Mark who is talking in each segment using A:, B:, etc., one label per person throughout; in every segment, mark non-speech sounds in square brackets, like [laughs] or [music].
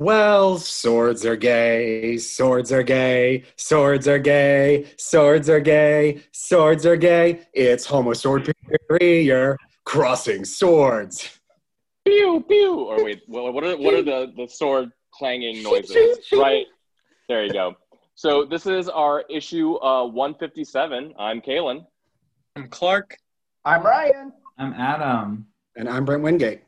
A: Well, swords are gay, swords are gay, swords are gay, swords are gay, swords are gay. It's homo sword superior, crossing swords.
B: Pew pew. Or wait, what are what are the the sword clanging [laughs] noises? right there, you go. So this is our issue uh, 157. I'm Kalen.
C: I'm Clark.
D: I'm Ryan.
E: I'm Adam.
A: And I'm Brent Wingate.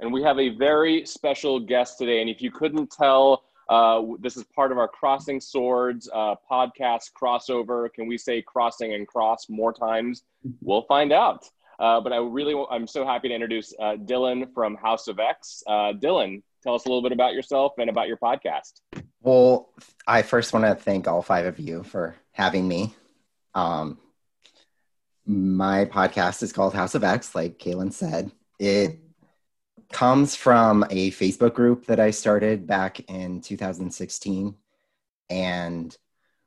B: And we have a very special guest today. And if you couldn't tell, uh, this is part of our Crossing Swords uh, podcast crossover. Can we say crossing and cross more times? We'll find out. Uh, but I really, I'm so happy to introduce uh, Dylan from House of X. Uh, Dylan, tell us a little bit about yourself and about your podcast.
D: Well, I first want to thank all five of you for having me. Um, my podcast is called House of X, like Kaylin said. It comes from a Facebook group that I started back in 2016. And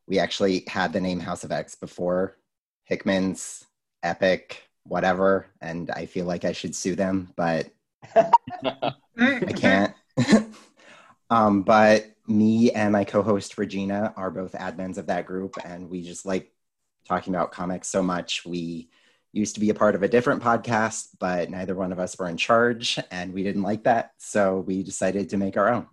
D: we actually had the name House of X before Hickman's, Epic, whatever. And I feel like I should sue them, but [laughs] I can't. [laughs] um, but me and my co-host Regina are both admins of that group, and we just like talking about comics so much. We used to be a part of a different podcast, but neither one of us were in charge, and we didn't like that, so we decided to make our own.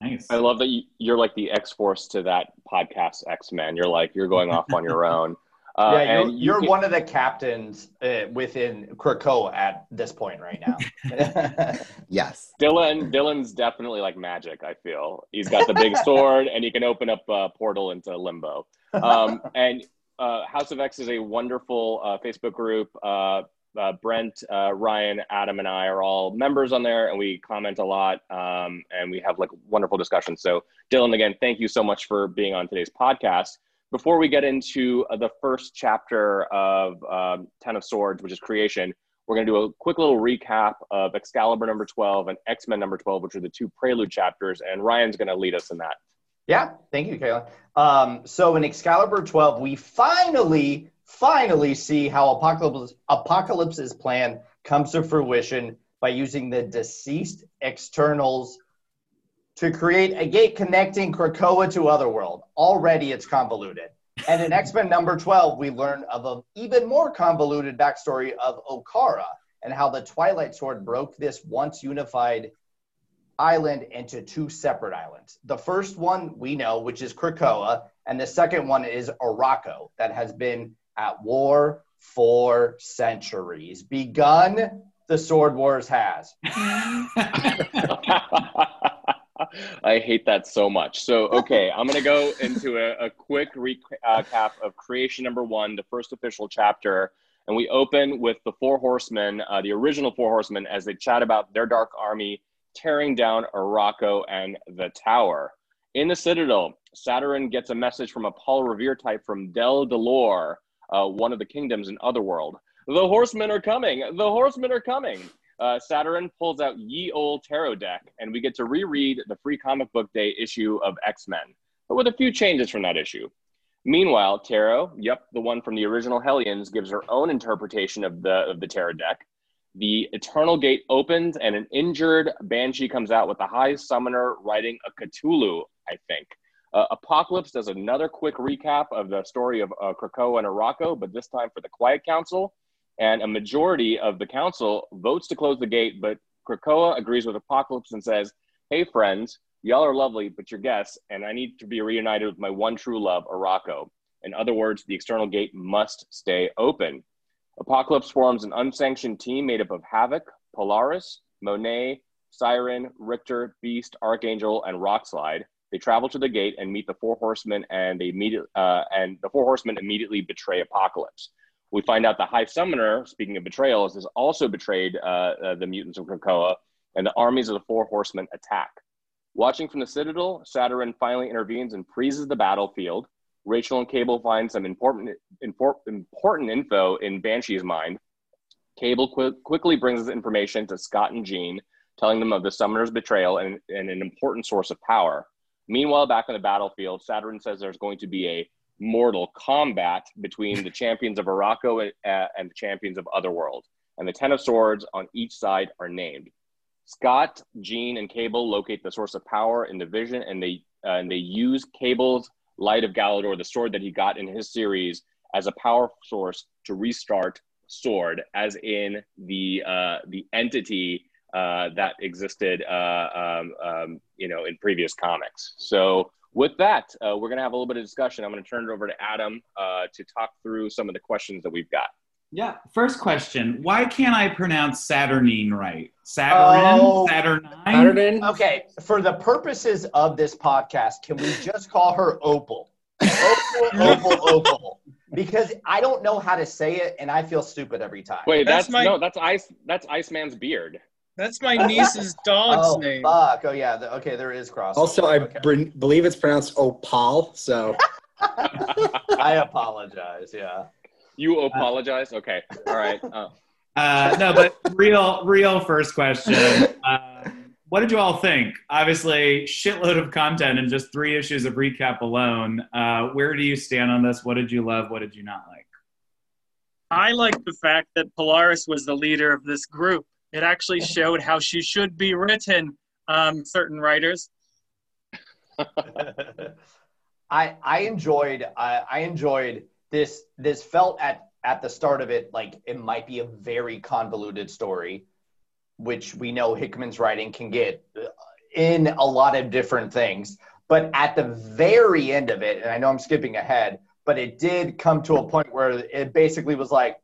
B: Nice. I love that you, are like the X Force to that podcast X Men. You're like you're going off on your own. [laughs]
C: Uh, yeah, you're, you are can... one of the captains uh, within Krakoa at this point right now. [laughs]
D: yes,
B: Dylan. Dylan's definitely like magic. I feel he's got the big [laughs] sword and he can open up a portal into limbo. Um, and uh, House of X is a wonderful uh, Facebook group. Uh, uh, Brent, Ryan, Adam, and I are all members on there, and we comment a lot, um, and we have like wonderful discussions. So, Dylan, again, thank you so much for being on today's podcast before we get into uh, the first chapter of um, Ten of Swords, which is creation, we're going to do a quick little recap of Excalibur number 12 and X Men number 12, which are the two prelude chapters. And Ryan's going to lead us in that.
C: Yeah, thank you, Kayla. Um, so in Excalibur 12, we finally, finally see how Apocalypse, Apocalypse's plan comes to fruition by using the deceased externals to create a gate connecting Krakoa to Otherworld. Already it's convoluted. And in [laughs] X Men number 12, we learn of an even more convoluted backstory of Okkara and how the Twilight Sword broke this once unified island into two separate islands. The first one we know, which is Krakoa, and the second one is Arakko, that has been at war for centuries. Begun, the Sword Wars has. [laughs] [laughs]
B: I hate that so much. So, okay, I'm going to go into a, a quick recap of creation number one, the first official chapter. And we open with the four horsemen, uh, the original four horsemen, as they chat about their dark army tearing down Arakko and the tower. In the Citadel, Saturn gets a message from a Paul Revere type from Dell Delore, uh, one of the kingdoms in Otherworld. The horsemen are coming. The horsemen are coming uh, Saturn pulls out Ye Old Tarot deck, and we get to reread the free comic book day issue of X Men, but with a few changes from that issue. Meanwhile, Tarot, yep, the one from the original Hellions, gives her own interpretation of the of the Tarot deck. The Eternal Gate opens, and an injured Banshee comes out with the High Summoner riding a Cthulhu, I think. Uh, Apocalypse does another quick recap of the story of uh, Krakoa and Arakko, but this time for the Quiet Council and a majority of the council votes to close the gate, but Krakoa agrees with Apocalypse and says, Hey, friends, y'all are lovely, but you're guests, and I need to be reunited with my one true love, Arakko. In other words, the external gate must stay open. Apocalypse forms an unsanctioned team made up of Havoc, Polaris, Monet, Siren, Richter, Beast, Archangel, and Rockslide. They travel to the gate and meet the four horsemen, and they immediately uh, and the four horsemen immediately betray Apocalypse. We find out the High Summoner, speaking of betrayals, has also betrayed uh, uh, the mutants of Krakoa, and the armies of the Four Horsemen attack. Watching from the Citadel, Saturn finally intervenes and freezes the battlefield. Rachel and Cable find some important, important info in Banshee's mind. Cable qu- quickly brings this information to Scott and Jean, telling them of the Summoner's betrayal and, and an important source of power. Meanwhile, back on the battlefield, Saturn says there's going to be a mortal combat between the champions of Arakko and, uh, and the champions of Otherworld. And the Ten of Swords on each side are named. Scott, Jean, and Cable locate the source of power in the Vision, and they uh, and they use Cable's Light of Galador, the sword that he got in his series, as a power source to restart Sword, as in the uh, the entity uh, that existed, uh, um, um, you know, in previous comics. So with that, uh, we're going to have a little bit of discussion. I'm going to turn it over to Adam uh, to talk through some of the questions that we've got.
E: Yeah. First question: Why can't I pronounce Saturnyne right? Saturn,
C: Oh.
E: Saturnyne.
A: Saturday?
C: Okay, for the purposes of this podcast, can we just call her Opal? Opal, [laughs] Opal, Opal. Because I don't know how to say it, and I feel stupid every time.
B: Wait,
F: That's
B: that's,
F: my-
B: no, that's ice. That's Iceman's beard.
F: That's my niece's [laughs] dog's
C: oh,
F: name.
C: fuck. Oh, yeah. The, okay, there is cross.
A: Also, I
C: okay.
A: br- believe it's pronounced opal. So [laughs]
C: I apologize. Yeah.
B: You apologize. Okay. All right. Uh, [laughs]
E: Uh, no, but real, real first question. Uh, what did you all think? Obviously, shitload of content and just three issues of recap alone. Uh, where do you stand on this? What did you love? What did you not like?
F: I like the fact that Polaris was the leader of this group. It actually showed how she should be written. Um, certain writers. [laughs]
C: I I enjoyed I, I enjoyed this this felt at at the start of it like it might be a very convoluted story, which we know Hickman's writing can get uh, in a lot of different things. But at the very end of it, and I know I'm skipping ahead, but it did come to a point where it basically was like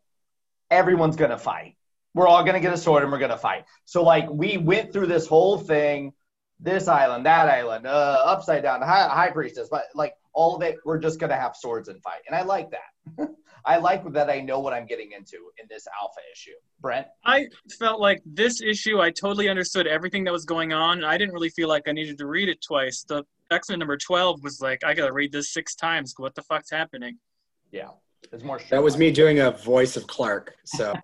C: everyone's gonna fight. We're all gonna get a sword and we're gonna fight. So like we went through this whole thing this island, that island, uh, upside down, high, high priestess, but like all of it, we're just gonna have swords and fight, and I like that. [laughs] I like that I know what I'm getting into in this alpha issue. Brent,
F: I felt like this issue, I totally understood everything that was going on. and I didn't really feel like I needed to read it twice. The X Men number 12 was like, I gotta read this six times. What the fuck's happening?
C: yeah, it's more.
A: that was me doing a voice of Clark. So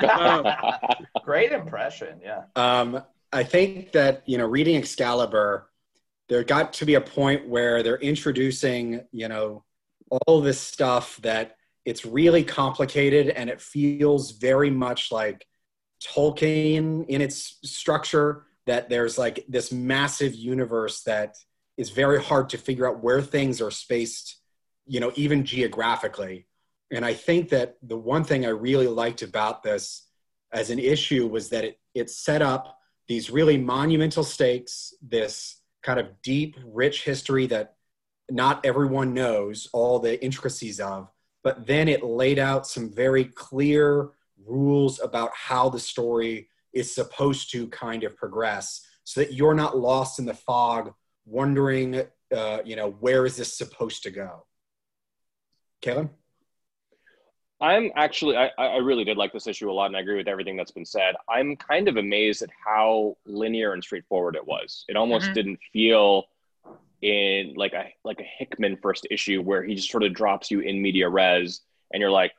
A: [laughs]
C: Great impression. Yeah.
A: um, I think that you know, reading Excalibur, there got to be a point where they're introducing you know all this stuff that it's really complicated and it feels very much like Tolkien in its structure. That there's like this massive universe that is very hard to figure out where things are spaced, you know, even geographically. And I think that the one thing I really liked about this as an issue was that it, it set up these really monumental stakes, this kind of deep, rich history that not everyone knows all the intricacies of, but then it laid out some very clear rules about how the story is supposed to kind of progress so that you're not lost in the fog wondering uh, you know where is this supposed to go Caleb?
B: I'm actually, I, I really did like this issue a lot, and I agree with everything that's been said. I'm kind of amazed at how linear and straightforward it was. It almost
F: Mhm.
B: didn't feel in like a like a Hickman first issue where he just sort of drops you in media res, and you're like,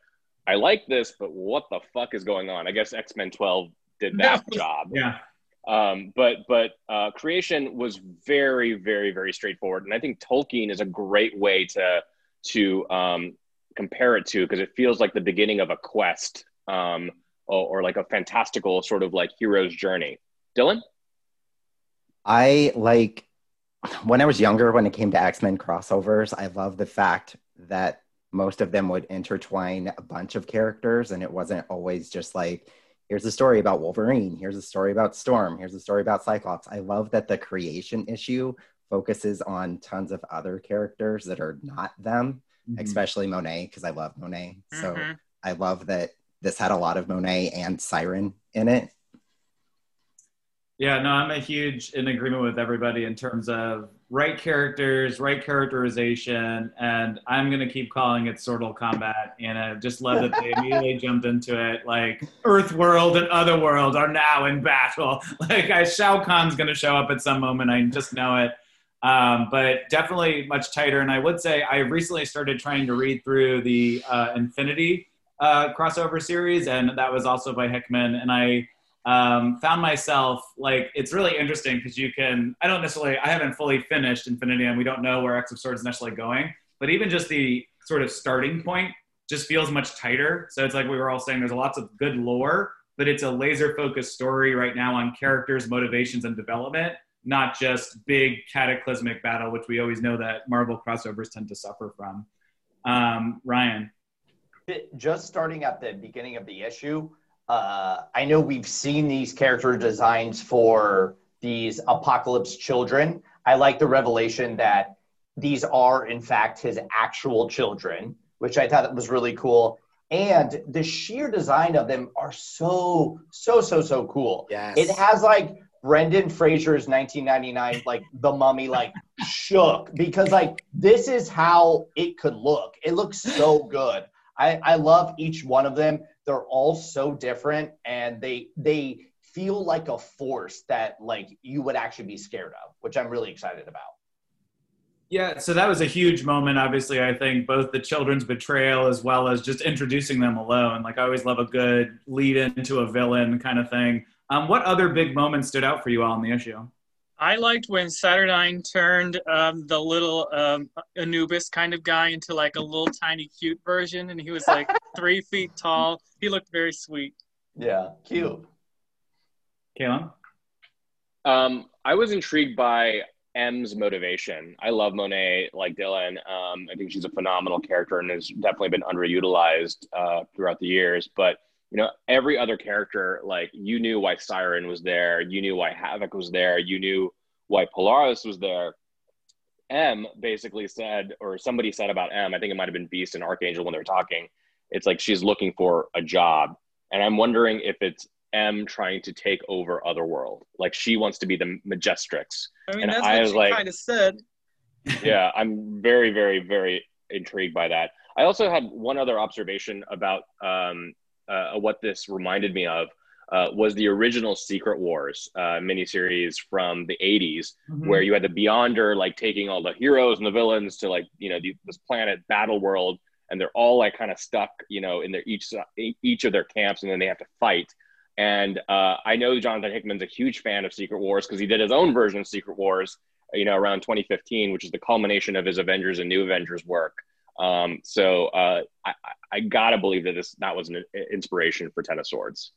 B: I like this, but what the fuck is going on? I guess X Men 12 did that
F: No.
B: job.
E: Yeah.
B: Um, but but uh, creation was very very very straightforward, and I think Tolkien is a great way to to um, compare it to because it feels like the beginning of a quest um, or, or like a fantastical sort of like hero's journey. Dylan,
D: I like when I was younger, when it came to X Men crossovers, I love the fact that most of them would intertwine a bunch of characters and it wasn't always just like, here's a story about Wolverine, here's a story about Storm, here's a story about Cyclops. I love that the creation issue focuses on tons of other characters that are not them,
E: Mhm.
D: especially Monet, because I love Monet. So
F: Mhm.
D: I love that this had a lot of Monet and Siren in it.
E: Yeah, no, I'm a huge in agreement with everybody in terms of right characters, right characterization, and I'm gonna keep calling it Sortal Combat. And I just love that they [laughs] immediately jumped into it. Like Earth World and Other World are now in battle. [laughs] Like I, Shao Kahn's gonna show up at some moment. I just know it. Um, but definitely much tighter. And I would say I recently started trying to read through the uh, Infinity uh, crossover series, and that was also by Hickman. And I um, found myself like it's really interesting because you can. I don't necessarily. I haven't fully finished Infinity, and we don't know where X of Swords is necessarily going. But even just the sort of starting point just feels much tighter. So it's like we were all saying. There's lots of good lore, but it's a laser focused story right now on characters, motivations, and development, not just big cataclysmic battle, which we always know that Marvel crossovers tend to suffer from. Um, Ryan.
C: Just starting at the beginning of the issue, uh, I know we've seen these character designs for these apocalypse children. I like the revelation that these are, in fact, his actual children, which I thought was really cool. And the sheer design of them are so, so, so, so cool.
A: Yes.
C: It has like Brendan Fraser's 1999, like the mummy, like shook because like this is how it could look. It looks so good. I, I love each one of them. They're all so different and they they feel like a force that like you would actually be scared of, which I'm really excited about.
E: Yeah, so that was a huge moment. Obviously, I think both the children's betrayal as well as just introducing them alone. Like I always love a good lead into a villain kind of thing. Um, what other big moments stood out for you all in the issue?
F: I liked when Saturnyne turned um, the little um, Anubis kind of guy into like a little tiny cute version, and he was like [laughs] three feet tall. He looked very sweet.
C: Yeah, cute.
E: Kaylin?
B: Um, I was intrigued by M's motivation. I love Monet like Dylan. Um, I think she's a phenomenal character and has definitely been underutilized uh, throughout the years. But you know, every other character, like you knew why Siren was there, you knew why Havoc was there, you knew why Polaris was there. M basically said, or somebody said about M, I think it might have been Beast and Archangel when they were talking. It's like she's looking for a job. And I'm wondering if it's M trying to take over Otherworld. Like she wants to be the Majestrix.
F: I mean,
B: And
F: that's
B: I
F: what
B: was
F: she
B: like-
F: kind of said. [laughs]
B: yeah, I'm very, very, very intrigued by that. I also had one other observation about um, uh, what this reminded me of uh, was the original Secret Wars uh, miniseries from the 80s, where you had the Beyonder like taking all the heroes and the villains to like you know the, this planet battle world, and they're all like kind of stuck you know in their each each of their camps, and then they have to fight. And uh, I know Jonathan Hickman's a huge fan of Secret Wars because he did his own version of Secret Wars, you know, around 2015, which is the culmination of his Avengers and New Avengers work. Um, so uh, I, I- I gotta believe that this that was an inspiration for Ten of Swords.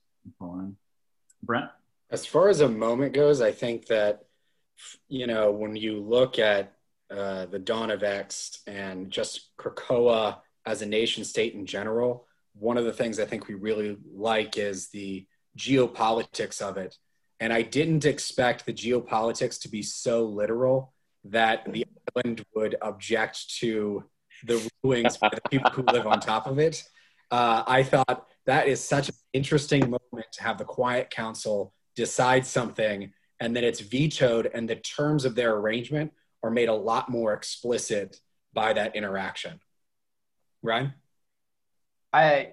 E: Brent?
A: As far as a moment goes, I think that you know when you look at uh, the dawn of X and just Krakoa as a nation state in general, one of the things I think we really like is the geopolitics of it. And I didn't expect the geopolitics to be so literal that the island would object to the rulings by the people who live on top of it. Uh, I thought that is such an interesting moment to have the Quiet Council decide something and then it's vetoed, and the terms of their arrangement are made a lot more explicit by that interaction. Ryan?
C: I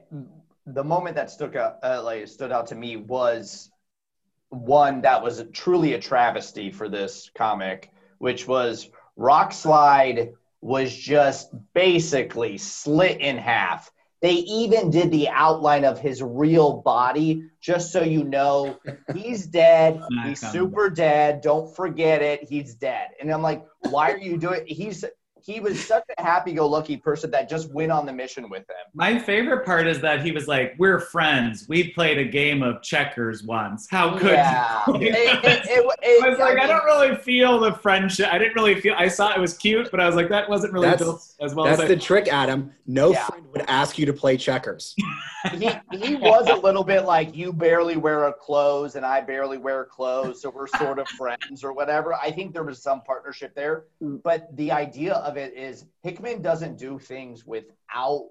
C: the moment that stuck out uh, like stood out to me was one that was truly a travesty for this comic, which was Rockslide was just basically slit in half. They even did the outline of his real body, just so you know he's [laughs] dead. He's super dead. Don't forget it. He's dead. And I'm like, why are you doing? He's he was such a happy-go-lucky person that just went on the mission with him.
E: My favorite part is that he was like, "We're friends. We played a game of checkers once. How could
C: yeah.
E: you?"
C: It- it- it- it- [laughs]
E: I was like, I,
C: mean,
E: don't really feel the friendship. I didn't really feel. I saw it was cute, but I was like, that wasn't really
A: That's-
E: built as well
A: That's
E: as
A: the
E: I.
A: trick, Adam. No
C: Yeah.
A: friend would ask you to play checkers. [laughs]
C: he, he was a little bit like you barely wear a clothes and I barely wear clothes, so we're sort of friends or whatever. I think there was some partnership there, but the idea of it is Hickman doesn't do things without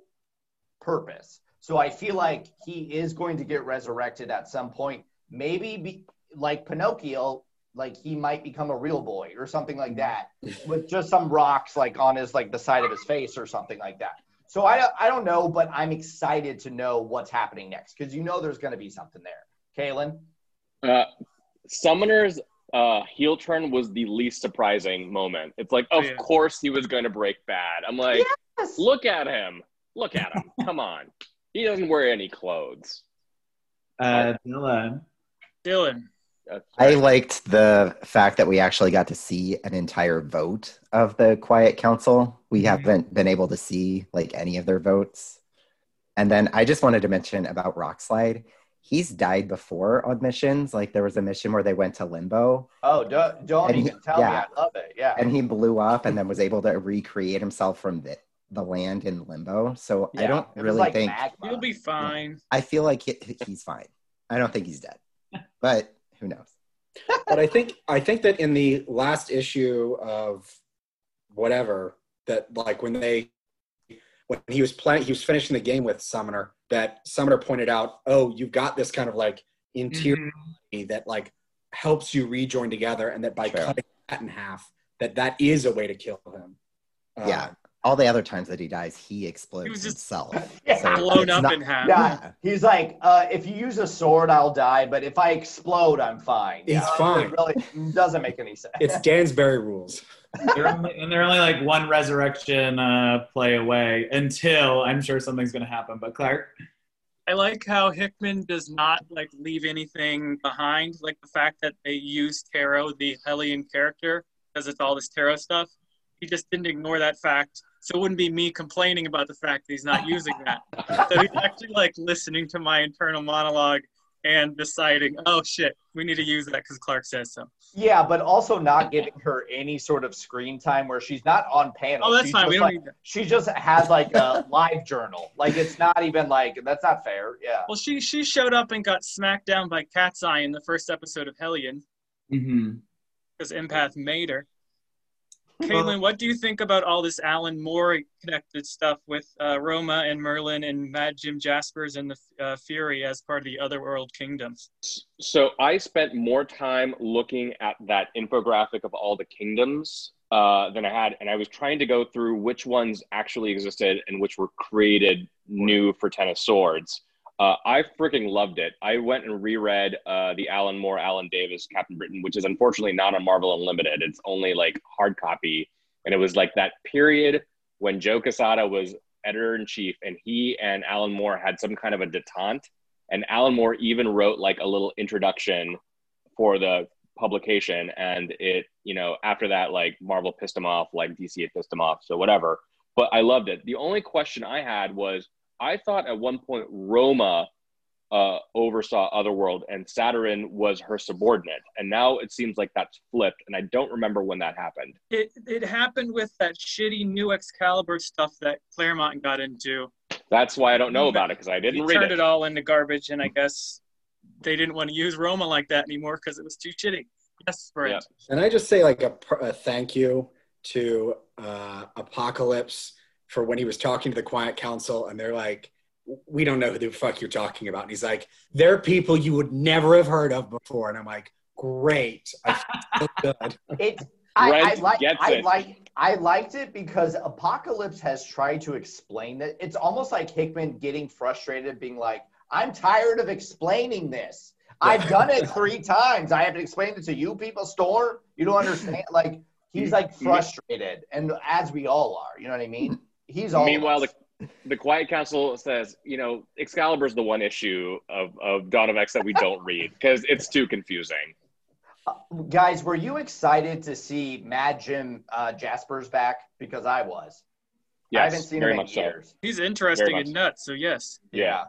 C: purpose. So I feel like he is going to get resurrected at some point. Maybe be, like Pinocchio, like he might become a real boy or something like that, [laughs] with just some rocks like on his like the side of his face or something like that. So I I don't know, but I'm excited to know what's happening next because you know there's going to be something there. Kaylin,
B: Uh, Summoner's uh, heel turn was the least surprising moment. It's like, of
F: Yeah.
B: course he was going to break bad. I'm like,
C: yes,
B: look at him, look at him. [laughs] Come on, he doesn't wear any clothes.
E: Uh, Dylan.
F: Dylan.
B: That's
D: I liked the fact that we actually got to see an entire vote of the Quiet Council. We haven't been able to see like any of their votes. And then I just wanted to mention about Rockslide. He's died before on missions. Like there was a mission where they went to limbo
C: Oh, don't, don't
D: And he-
C: even tell me.
D: yeah.
C: I love it. Yeah.
D: and he blew up and then was able to recreate himself from the, the land in limbo. So I don't
C: It
D: really
C: like
D: think
C: magma.
F: You'll be fine.
D: I feel like he, he's fine. I don't think he's dead, [laughs] but who knows?
A: but I think I think that in the last issue of whatever that like when they when he was playing he was finishing the game with Summoner that Summoner pointed out, oh, you've got this kind of like interior
F: Mhm.
A: that like helps you rejoin together, and that by
D: Sure.
A: cutting that in half, that that is a way to kill him. Uh,
D: Yeah. All the other times that he dies, he explodes
F: He was just-
D: himself. [laughs]
C: Yeah.
D: So
F: Blown up
D: not-
F: in half.
C: Yeah. He's like, uh, if you use a sword, I'll die, but if I explode, I'm fine.
A: He's
C: Yeah,
A: fine.
C: It really doesn't make any sense.
A: it's Gansberry rules.
E: They're only, and they're only like one resurrection uh, play away until I'm sure something's going to happen. But Clark,
F: I like how Hickman does not like leave anything behind, like the fact that they use Tarot, the Hellion character, because it's all this Tarot stuff. He just didn't ignore that fact, so it wouldn't be me complaining about the fact that he's not using that. So he's actually like listening to my internal monologue and deciding, oh shit, we need to use that because Clark says so.
C: Yeah, but also not giving her any sort of screen time where she's not on panel.
F: Oh, that's
C: She's
F: fine. We don't
C: like-
F: need that.
C: She just has like a [laughs] live journal. Like it's not even like that's not fair. Yeah.
F: Well, she she showed up and got smacked down by Catseye in the first episode of Hellion
E: mm-hmm.
F: because Empath made her. Caitlin, what do you think about all this Alan Moore connected stuff with uh, Roma and Merlin and Mad Jim Jaspers and the uh, Fury as part of the Otherworld Kingdoms?
B: So I spent more time looking at that infographic of all the kingdoms uh, than I had, and I was trying to go through which ones actually existed and which were created new for Ten of Swords. Uh, I freaking loved it. I went and reread uh, the Alan Moore, Alan Davis, Captain Britain, which is unfortunately not on Marvel Unlimited. It's only like hard copy, and it was like that period when Joe Quesada was editor in chief, and he and Alan Moore had some kind of a detente. And Alan Moore even wrote like a little introduction for the publication. And it you know after that like Marvel pissed him off like DC had pissed him off so whatever. But I loved it. The only question I had was I thought at one point Roma uh, oversaw Otherworld and Saturn was her subordinate and now it seems like that's flipped and I don't remember when that happened
F: It it happened with that shitty new Excalibur stuff that Claremont got into.
B: that's why I don't know about it because I didn't read
F: turned
B: it
F: it all into garbage, and I guess they didn't want to use Roma like that anymore because it was too shitty. Yes, Brent.
B: Yeah.
A: And I just say like a, a thank you to uh, Apocalypse for when he was talking to the Quiet Council, and they're like, "We don't know who the fuck you're talking about." And he's like, "They're people you would never have heard of before," and I'm like, "Great, I feel [laughs] good."
C: It [laughs] I, I
B: Brent
C: like I
B: it.
C: like I liked it because Apocalypse has tried to explain that. It's almost like Hickman getting frustrated, being like, "I'm tired of explaining this. I've done it [laughs] three times. I have to explain it to you people. Storm, you don't understand." Like he's like frustrated, and as we all are, you know what I mean? He's all.
B: Meanwhile, the, [laughs] the Quiet Council says, you know, Excalibur's the one issue of, of Dawn of X that we don't read because it's too confusing.
C: guys, were you excited to see Mad Jim uh, Jaspers back? Because I was.
B: Yes,
C: I haven't seen
B: very
C: him in
B: much so.
C: years.
F: He's interesting
B: Very
F: and nuts, so yes.
B: Yeah.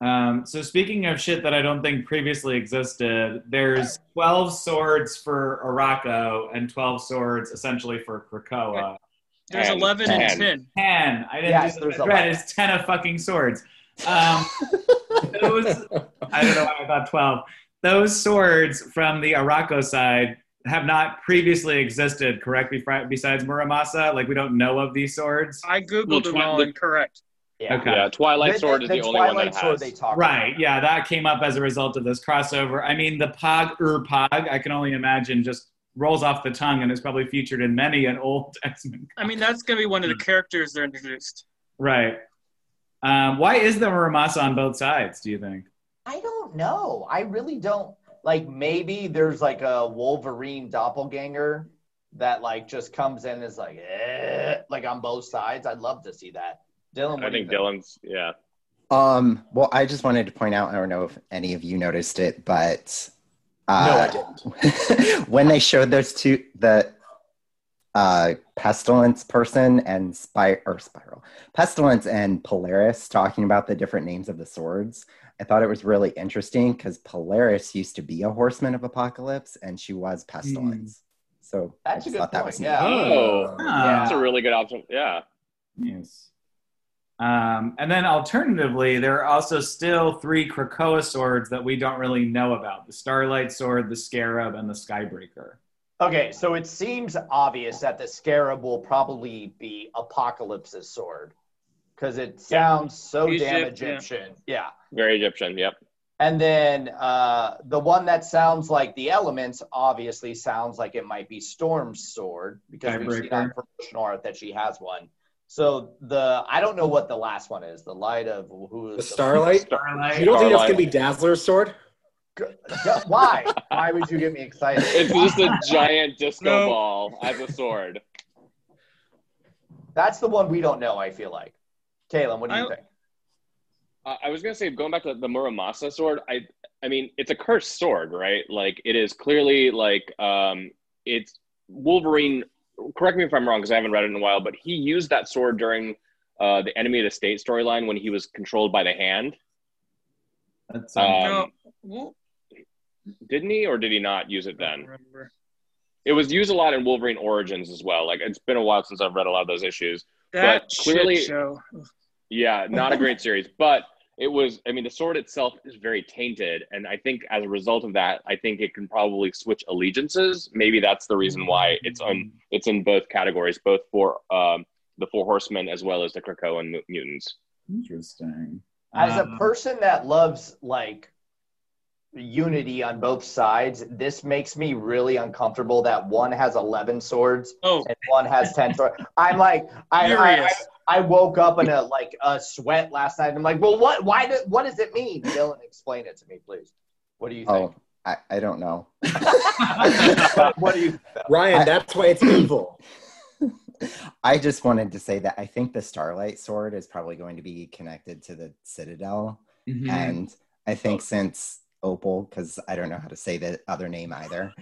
E: Um, so speaking of shit that I don't think previously existed, there's 12 swords for Arakko and 12 swords essentially for Krakoa.
F: There's
B: And
F: 11 and
B: ten.
F: 10.
E: 10. I didn't
C: Yes,
E: do
C: there's
E: the read.
C: 11.
E: It's 10 of fucking swords. Um, [laughs] those, I don't know why I thought 12. Those swords from the Arakko side have not previously existed, correct? Besides Muramasa, like we don't know of these swords.
F: I googled
B: Well,
F: them all
B: the-
F: and correct.
C: Yeah.
E: Okay.
B: Yeah, Twilight
C: The-
B: Sword is the, only one
C: Twilight
B: that
C: Sword
B: has.
C: they talk
E: Right,
C: about.
E: yeah, that came up as a result of this crossover. I mean, the Pogg Ur-Pogg, I can only imagine, just rolls off the tongue and is probably featured in many an old [laughs] X Men.
F: I mean, that's going to be one of the characters they're introduced.
E: Right. Um, why is there Muramasa on both sides, do you think?
C: I don't know. I really don't. Like maybe there's like a Wolverine doppelganger that like just comes in and is like, eh, like on both sides. I'd love to see that. Dylan, what
B: I
C: do you
B: think Dylan's, yeah.
D: Um, well, I just wanted to point out, I don't know if any of you noticed it, but
A: no, I
D: uh,
A: didn't.
D: when they showed those two, the uh, pestilence person and spy or spiral, pestilence and Polaris talking about the different names of the swords, I thought it was really interesting because Polaris used to be a horseman of apocalypse, and she was pestilence. So I
C: That's a
D: just
C: good
D: thought that
C: point,
D: was neat.
C: yeah.
B: Oh,
E: Ah,
B: that's a really good option. Yeah.
E: Yes. Um, and then alternatively, there are also still three Krakoa swords that we don't really know about the Starlight Sword, the Scarab, and the Skybreaker.
C: Okay, so it seems obvious that the scarab will probably be Apocalypse's sword because it sounds so damn
F: Egypt, yeah.
C: Egyptian. Yeah.
B: Very Egyptian. Yep.
C: And then uh, the one that sounds like the elements obviously sounds like it might be Storm's sword because we've seen on
E: Skybreaker.
C: promotional art that she has one. So the I don't know what the last one is. The light of who
A: The Starlight?
E: Starlight.
A: You don't think that's going to be Dazzler's sword?
C: Why? Why would you get me excited? [laughs]
B: It's just a giant disco
F: No.
B: ball as a sword.
C: That's the one we don't know. I feel like. Kaylin, what do you
F: I-
C: think?
B: Uh, I was gonna say, going back to the Muramasa sword, I, I mean, it's a cursed sword, right? Like it is clearly like, um, it's Wolverine. Correct me if I'm wrong, because I haven't read it in a while, but he used that sword during uh, the Enemy of the State storyline when he was controlled by the Hand,
E: That's,
B: Um,
F: no,
B: didn't he, or did he not use it then?
F: remember.
B: It was used a lot in Wolverine Origins as well. Like it's been a while since I've read a lot of those issues.
F: That
B: But clearly-
F: shit show.
B: Yeah, not a great series, but it was. I mean, the sword itself is very tainted, and I think as a result of that, I think it can probably switch allegiances. Maybe that's the reason why it's on. It's in both categories, both for um, the Four Horsemen as well as the Krakoan mu- mutants.
E: interesting.
C: As a
E: Um,
C: person that loves like unity on both sides, this makes me really uncomfortable that one has 11 swords
F: Oh,
C: and one has 10 swords. I'm like, I, I, I. I woke up in a like a sweat last night. I'm like, well, what, why, do, what does it mean? Dylan, explain it to me, please. What do you think?
D: Oh,
C: think?
D: I, I don't know.
C: what, [laughs] what do you
A: Ryan,
D: I-
A: that's why it's evil.
D: I just wanted to say that I think the Starlight Sword is probably going to be connected to the Citadel.
E: mhm.
D: And I think since Opal, because I don't know how to say the other name either,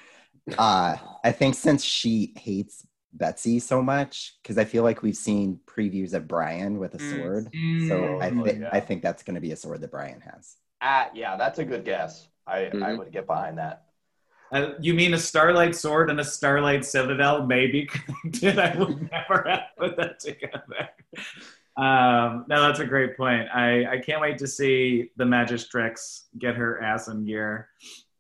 D: uh, I think since she hates Betsy so much, because I feel like we've seen previews of Brian with a
F: Mm.
D: sword.
E: Mm.
D: So I,
C: Oh, yeah.
D: I think that's going to be a sword that Brian has.
C: Ah, yeah, that's a good guess. I, I
B: Mhm.
C: would get behind that.
E: Uh, you mean a Starlight Sword and a Starlight Citadel may be connected? [laughs] I would never [laughs] have put that together. Um, no, that's a great point. I, I can't wait to see the Majestrix get her ass in gear.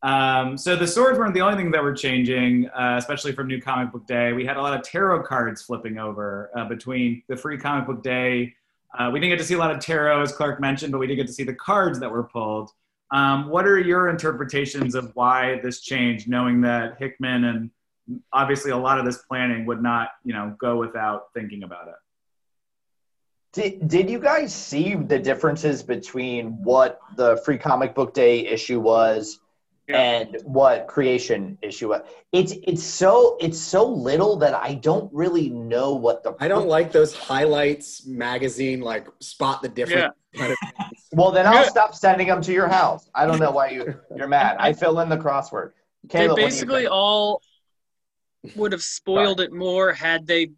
E: Um, so the swords weren't the only thing that were changing, uh, especially from New Comic Book Day. We had a lot of tarot cards flipping over uh, between the free Comic Book Day. Uh, we didn't get to see a lot of tarot, as Clark mentioned, but we did get to see the cards that were pulled. Um, what are your interpretations of why this changed, knowing that Hickman and obviously a lot of this planning would not, you know, go without thinking about it?
C: Did, did you guys see the differences between what the free comic book day issue was
F: Yeah.
C: and what creation issue was? It's it's so it's so little that I don't really know what the
A: I don't like those highlights magazine, like spot the difference. kind of [laughs]
C: Well, then I'll
F: Yeah.
C: stop sending them to your house. I don't know why you you're mad. I [laughs] fill in the crossword. Caleb,
F: they
C: what
F: basically all would have spoiled it more had they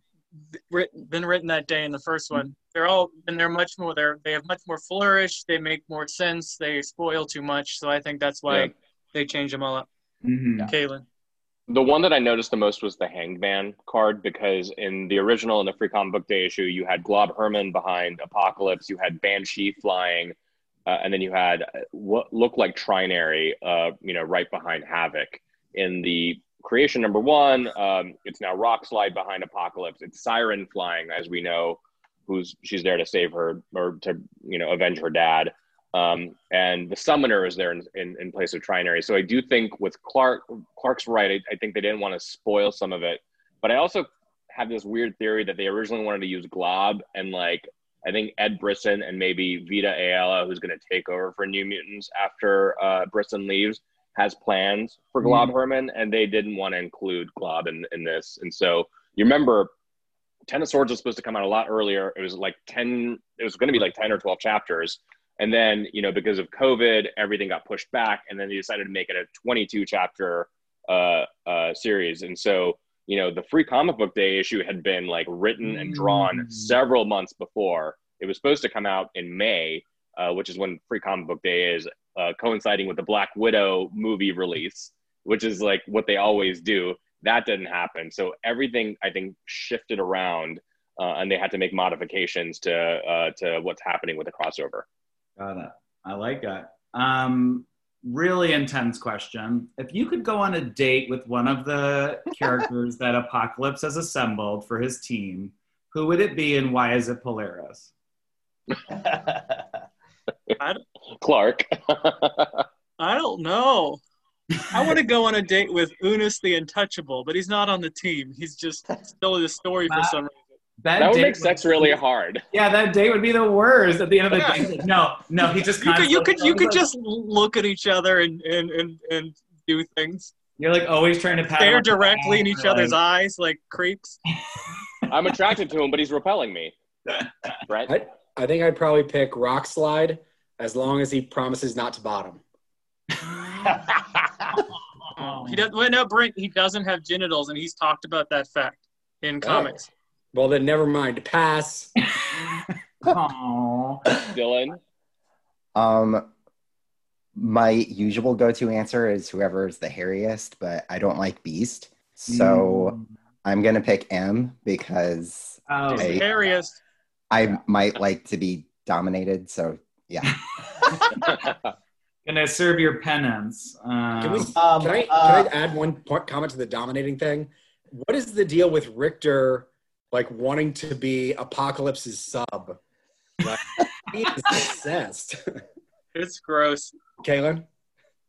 F: writ- been written that day in the first one. They're all and they're much more they're they have much more flourish. They make more sense. They spoil too much. So I think that's why
B: Yeah.
F: they changed them all up.
E: Mm-hmm.
F: Kalen.
B: The one that I noticed the most was the Hanged Man card because in the original in the free comic book day issue, you had Glob Herman behind Apocalypse, you had Banshee flying, uh, and then you had uh, what looked like Trinary, uh, you know, right behind Havoc. In the creation number one, um, it's now Rockslide behind Apocalypse. It's Siren flying, as we know, who's she's there to save her or to you know avenge her dad. Um, and the summoner is there in, in, in place of Trinary. So I do think with Clark, Clark's right. I, I think they didn't want to spoil some of it, but I also have this weird theory that they originally wanted to use Glob and like I think Ed Brisson and maybe Vita Ayala, who's going to take over for New Mutants after uh, Brisson leaves, has plans for Glob Herman, and they didn't want to include Glob in, in this. And so you remember, Ten of Swords was supposed to come out a lot earlier. It was like ten. It was going to be like ten or twelve chapters. And then, you know, because of COVID, everything got pushed back, and then they decided to make it a 22 chapter uh, uh, series. And so, you know, the free comic book day issue had been like written and drawn
E: Mm.
B: several months before. It was supposed to come out in May, uh, which is when Free Comic Book Day is, uh, coinciding with the Black Widow movie release, which is like what they always do. That didn't happen. So everything I think shifted around, uh, and they had to make modifications to uh, to what's happening with the crossover.
E: Got it. I like that. Um, really intense question. If you could go on a date with one of the [laughs] characters that Apocalypse has assembled for his team, who would it be and why is it Polaris? [laughs]
B: Clark. [laughs]
F: I don't know. I want to go on a date with Unus the Untouchable, but he's not on the team. He's just still in the story for some reason.
B: that would
E: date
B: make sex really hard.
E: Yeah, that date would be the worst at the end of the
F: Yeah.
E: day. No, no, he just
F: You could, you could, you could just look at each other and and and, and do things.
E: You're like always trying to pat him
F: Stare directly in each
E: or,
F: other's
E: like,
F: eyes like creeps. [laughs]
B: I'm attracted to him, but he's repelling me. [laughs] Brent.
A: I, I think I'd probably pick Rockslide as long as he promises not to bottom.
F: Oh, [laughs] he doesn't. Well, no, Brent. He doesn't have genitals, and he's talked about that fact in comics.
A: Well, then never mind. Pass. [laughs]
E: Aw.
B: Dylan.
D: Um, my usual go-to answer is whoever's the hairiest, but I don't like Beast, so I'm gonna pick M because
E: Oh,
F: He's the hairiest.
D: I might like to be dominated. So yeah,
E: gonna serve your penance. Um,
A: Can we?
C: Um,
A: Can I,
C: uh,
A: can I add one point, comment to the dominating thing? What is the deal with Richter like wanting to be Apocalypse's sub? Like, [laughs] he is obsessed.
F: It's gross.
A: Kaylin?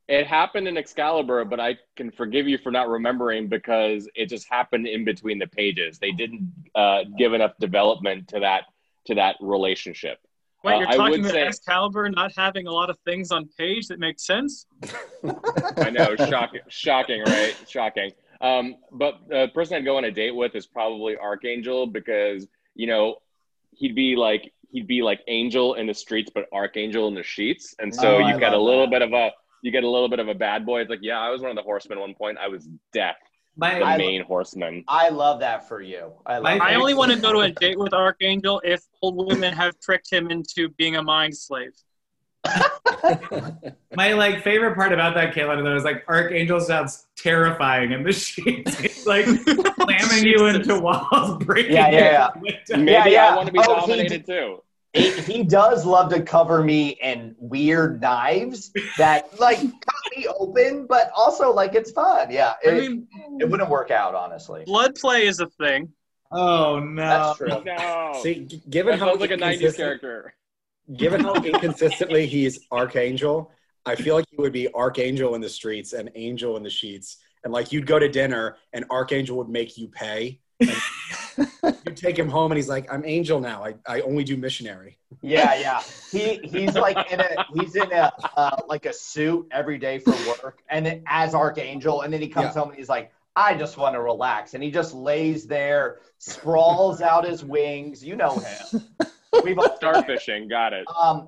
B: It happened in Excalibur, but I can forgive you for not remembering because it just happened in between the pages. They didn't uh, give enough development to that to that relationship.
F: Wait,
B: Uh,
F: you're
B: I
F: talking
B: would
F: about
B: say-
F: Excalibur not having a lot of things on page that make sense? [laughs]
B: I know, shocking, shocking, right? Shocking. Um, but the person I'd go on a date with is probably Archangel because you know he'd be like he'd be like Angel in the streets, but Archangel in the sheets, and so
C: Oh, I
B: you get a little
C: that.
B: bit of a you get a little bit of a bad boy. It's like, yeah, I was one of the horsemen at one point. I was death,
E: my,
B: the
C: I-
B: main horseman.
C: I love that for you. I love
E: My-
F: I only want to go to a date with Archangel if old women have tricked him into being a mind slave. [laughs]
E: my like favorite part about that, Caitlin, though, is like Archangel sounds terrifying in the [laughs] sheets. It's like [laughs] slamming you into walls, breaking
C: Yeah, yeah,
E: your window.
B: Maybe
C: yeah.
B: I want to be
C: Oh, he
B: dominated too.
C: He, he does love to cover me in weird knives that like [laughs] cut me open, but also like it's fun. Yeah,
F: I
C: it,
F: mean,
C: it wouldn't work out honestly.
F: blood play is a thing.
E: Oh no!
C: That's true. [laughs]
B: No,
A: See, given
B: that
A: how
B: like a '90s character.
A: given how [laughs] inconsistently he's Archangel, I feel like he would be Archangel in the streets and Angel in the sheets. And like you'd go to dinner and Archangel would make you pay. And you take him home and he's like, I'm Angel now. I, I only do missionary.
C: Yeah, yeah. [laughs] He he's like in a he's in a uh, like a suit every day for work, and then as Archangel, and then he comes
A: Yeah.
C: home and he's like, I just want to relax, and he just lays there, sprawls out his wings. You know him. [laughs] We've all
B: Starfishing, got it.
C: Um,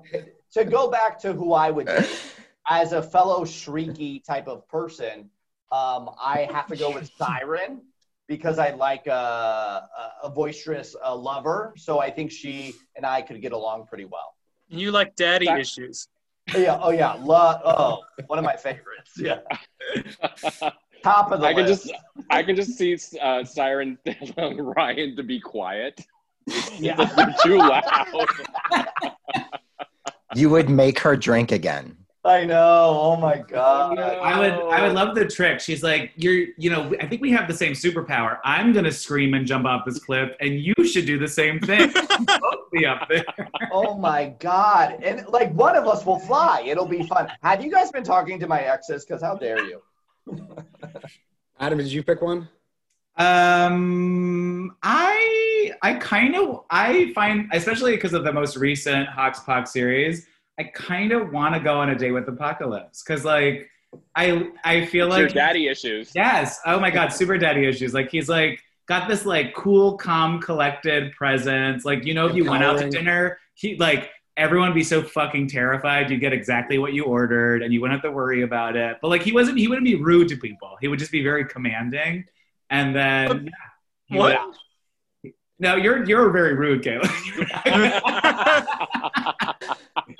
C: to go back to who I would date, [laughs] as a fellow shrieky type of person, um, I have to go with Siren because I like a, a, a boisterous uh, lover. So I think she and I could get along pretty well.
F: You like daddy
B: That-
F: issues.
C: Oh, yeah, oh yeah, Lo- oh, one of my favorites. Yeah, [laughs] top of the
B: I can just I can just see uh, Siren [laughs] telling Ryan to be quiet.
C: yeah.
B: You're [laughs] too loud.
D: you would make her drink again.
C: I know. Oh my god.
E: I would I would love the trick. She's like, you're you know, I think we have the same superpower. I'm gonna scream and jump off this cliff, and you should do the same thing. [laughs] Both be up there.
C: Oh my god. And like one of us will fly. It'll be fun. Have you guys been talking to my exes? Because how dare you? [laughs]
A: Adam, did you pick one?
E: Um, I I kind of I find, especially because of the most recent HoX PoX series, I kind of want to go on a date with Apocalypse because like I I feel
B: It's your
E: like
B: daddy issues.
E: Yes. Oh my God, super daddy issues. Like he's like got this like cool, calm, collected presence. Like you know, if you went out to dinner, he like everyone would be so fucking terrified. You get exactly what you ordered, and you wouldn't have to worry about it. But like he wasn't. He wouldn't be rude to people. He would just be very commanding. And then yeah,
F: What?
E: would- no, you're you're very rude, Caleb. [laughs] [laughs] [laughs]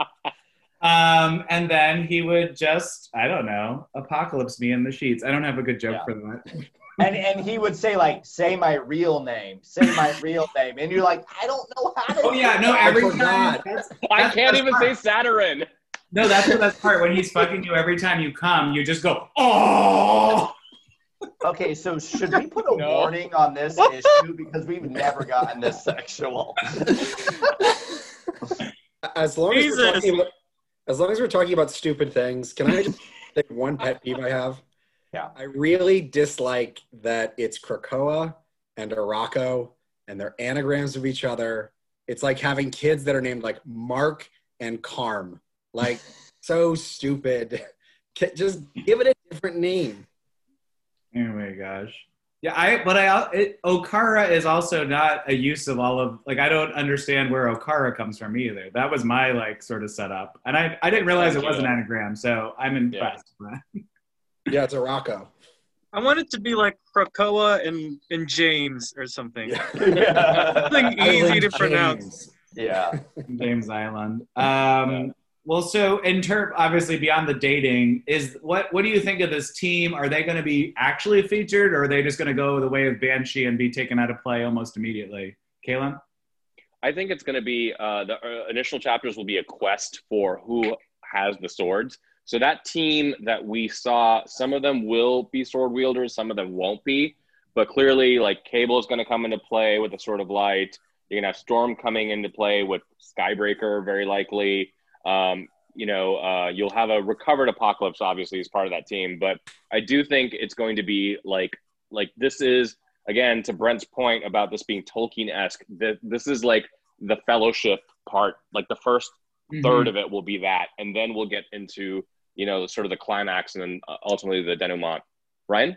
E: Um, and then he would just, I don't know, apocalypse me in the sheets. I don't have a good joke
C: Yeah.
E: for that. [laughs]
C: And and he would say like, "Say my real name. Say my real name." And you're like, "I don't know how to."
E: Oh yeah, no,
A: I
E: every time.
A: forgot.
E: That's,
B: I can't even
E: part.
B: say Saturn.
E: no, that's the best part. When he's fucking you, every time you come, you just go, oh. [laughs]
C: Okay, so should we put a
B: No.
C: warning on this issue because we've never gotten this sexual? [laughs]
A: As long as we're talking about, as long as we're talking about stupid things, can I just [laughs] say one pet peeve I have?
C: Yeah.
A: I really dislike that it's Krakoa and Arakko and they're anagrams of each other. It's like having kids that are named like Mark and Carm. Like [laughs] so stupid. Just give it a different name.
E: Oh my gosh. Yeah, I but I it, Okkara is also not a use of all of like I don't understand where Okkara comes from either. That was my like sort of setup, and I I didn't realize it was an anagram, so I'm impressed.
A: Yeah, [laughs] it's Arakko.
F: I want it to be like Krakoa and, and James or something.
C: yeah. [laughs]
F: Something [laughs] easy
A: Island
F: to pronounce.
C: Yeah.
E: James Island. Um, well, so in term, obviously beyond the dating, is what what do you think of this team? Are they going to be actually featured, or are they just going to go the way of Banshee and be taken out of play almost immediately? Kaylin?
B: I think it's going to be uh, the uh, initial chapters will be a quest for who has the swords. So that team that we saw, some of them will be sword wielders, some of them won't be. But clearly, like Cable is going to come into play with the Sword of Light. You're going to have Storm coming into play with Skybreaker, very likely. Um, you know, uh, you'll have a recovered Apocalypse, obviously, as part of that team. But I do think it's going to be like, like this is again to Brent's point about this being Tolkien esque. That this is like the Fellowship part. Like the first
E: Mm-hmm.
B: third of it will be that, and then we'll get into you know sort of the climax, and then uh, ultimately the denouement. Ryan?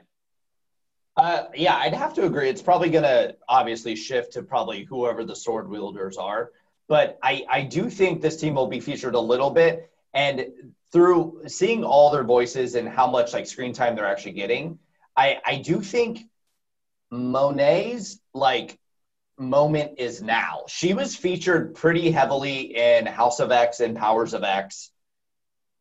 C: Uh, yeah, I'd have to agree. It's probably going to obviously shift to probably whoever the sword wielders are. But I, I do think this team will be featured a little bit. And through seeing all their voices and how much like screen time they're actually getting, I, I do think Monet's like moment is now. She was featured pretty heavily in House of X and Powers of X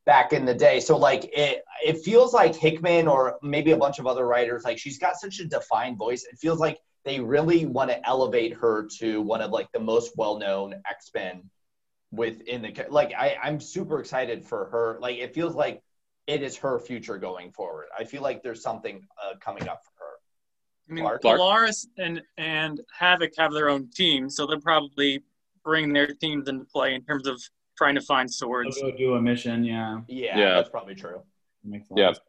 C: back in the day. So like it it feels like Hickman or maybe a bunch of other writers like she's got such a defined voice. It feels like they really want to elevate her to one of like the most well-known X-Men within the like I I'm super excited for her. Like it feels like it is her future going forward. I feel like there's something uh, coming up for her.
F: I mean,
C: Clark?
F: Polaris and and Havoc have their own team, so they'll probably bring their teams into play in terms of trying to find swords.
E: They'll go do a mission. Yeah,
C: Yeah,
B: Yeah.
C: that's probably true.
E: makes
B: Yeah.
E: sense.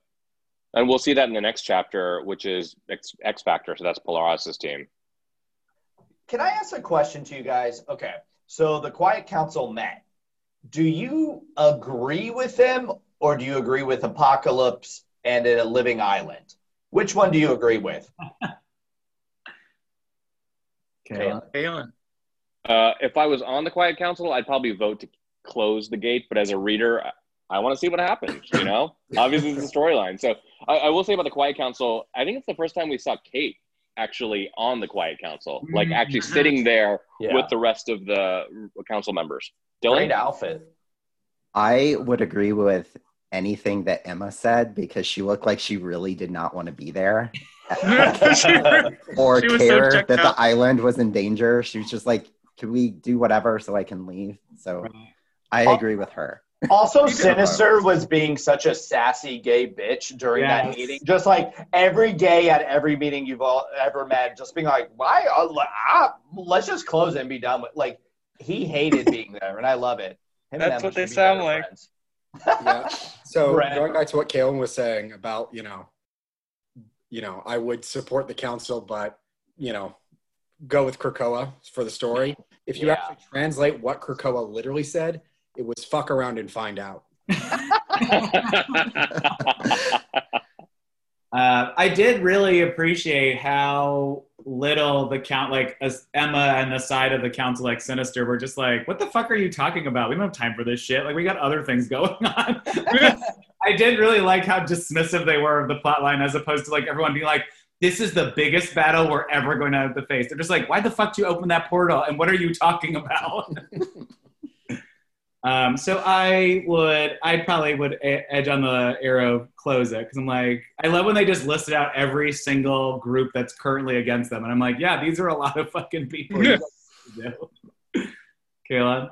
B: And we'll see that in the next chapter, which is X, X Factor. So that's Polaris' team.
C: Can I ask a question to you guys? Okay, so the Quiet Council met. Do you agree with them, or do you agree with Apocalypse and a Living Island? Which one do you agree with? [laughs]
E: Kaylin?
B: Uh, if I was on the Quiet Council, I'd probably vote to close the gate. But as a reader, I, I want to see what happens. You know, [laughs] obviously it's a storyline. So I, I will say about the Quiet Council, I think it's the first time we saw Kate actually on the Quiet Council, like mm-hmm.
F: actually
B: sitting there
C: Yeah.
B: with the rest of the council members.
C: Great
B: Dylan,
C: outfit.
D: I would agree with anything that Emma said because she looked like she really did not want to be there [laughs] or
F: She was so
D: care
F: checked
D: that
F: out.
D: the island was in danger. She was just like, "Can we do whatever so I can leave?" So I agree with her.
C: Also, [laughs] Sinister was being such a sassy gay bitch during that meeting. Just like every gay at every meeting you've all ever met, just being like, "Why? Uh, le- ah, let's just close it and be done with." Like he hated being there, and I love it. Him
G: That's what they sound like.
A: Yeah. So [laughs]
C: Brad.
A: going back to what Kalen was saying about, you know, you know, I would support the council, but you know, go with Krakoa for the story. If you
C: Yeah.
A: actually translate what Krakoa literally said, it was fuck around and find out. [laughs] [laughs]
E: Uh, I did really appreciate how little the count, like as Emma and the side of the council, like Sinister, were just like, "What the fuck are you talking about? We don't have time for this shit. Like, we got other things going [laughs] on." I did really like how dismissive they were of the plot line, as opposed to like everyone being like, "This is the biggest battle we're ever going to have to face." They're just like, "Why the fuck do you open that portal? And what are you talking about?" Um, so I would, I probably would edge on the arrow close it because I'm like, I love when they just listed out every single group that's currently against them, and I'm like, yeah, these are a lot of fucking people. You guys do. [laughs] Kayla,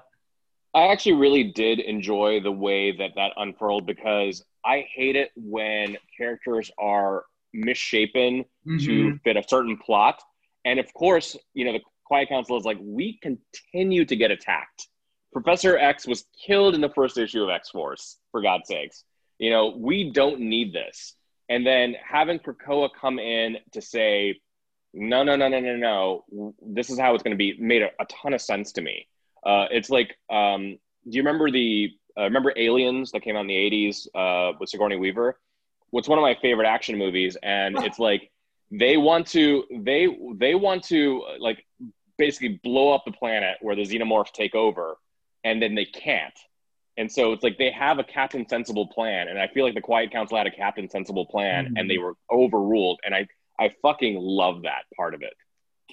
B: I actually really did enjoy the way that that unfurled because I hate it when characters are misshapen to fit a certain plot. And of course, you know, the Quiet Council is like, we continue to get attacked. Professor X was killed in the first issue of X Force, for God's sakes. You know, we don't need this. And then having Krakoa come in to say, no, no, no, no, no, no, this is how it's going to be, made a, a ton of sense to me. Uh, it's like, um, do you remember the uh, remember Aliens that came out in the '80s uh, with Sigourney Weaver? What's one of my favorite action movies, and it's [laughs] like they want to they they want to like basically blow up the planet where the xenomorphs take over, and then they can't. And so it's like they have a Captain Sensible plan, and I feel like the Quiet Council had a Captain Sensible plan,
E: Mhm.
B: and they were overruled. And I I fucking love that part of it.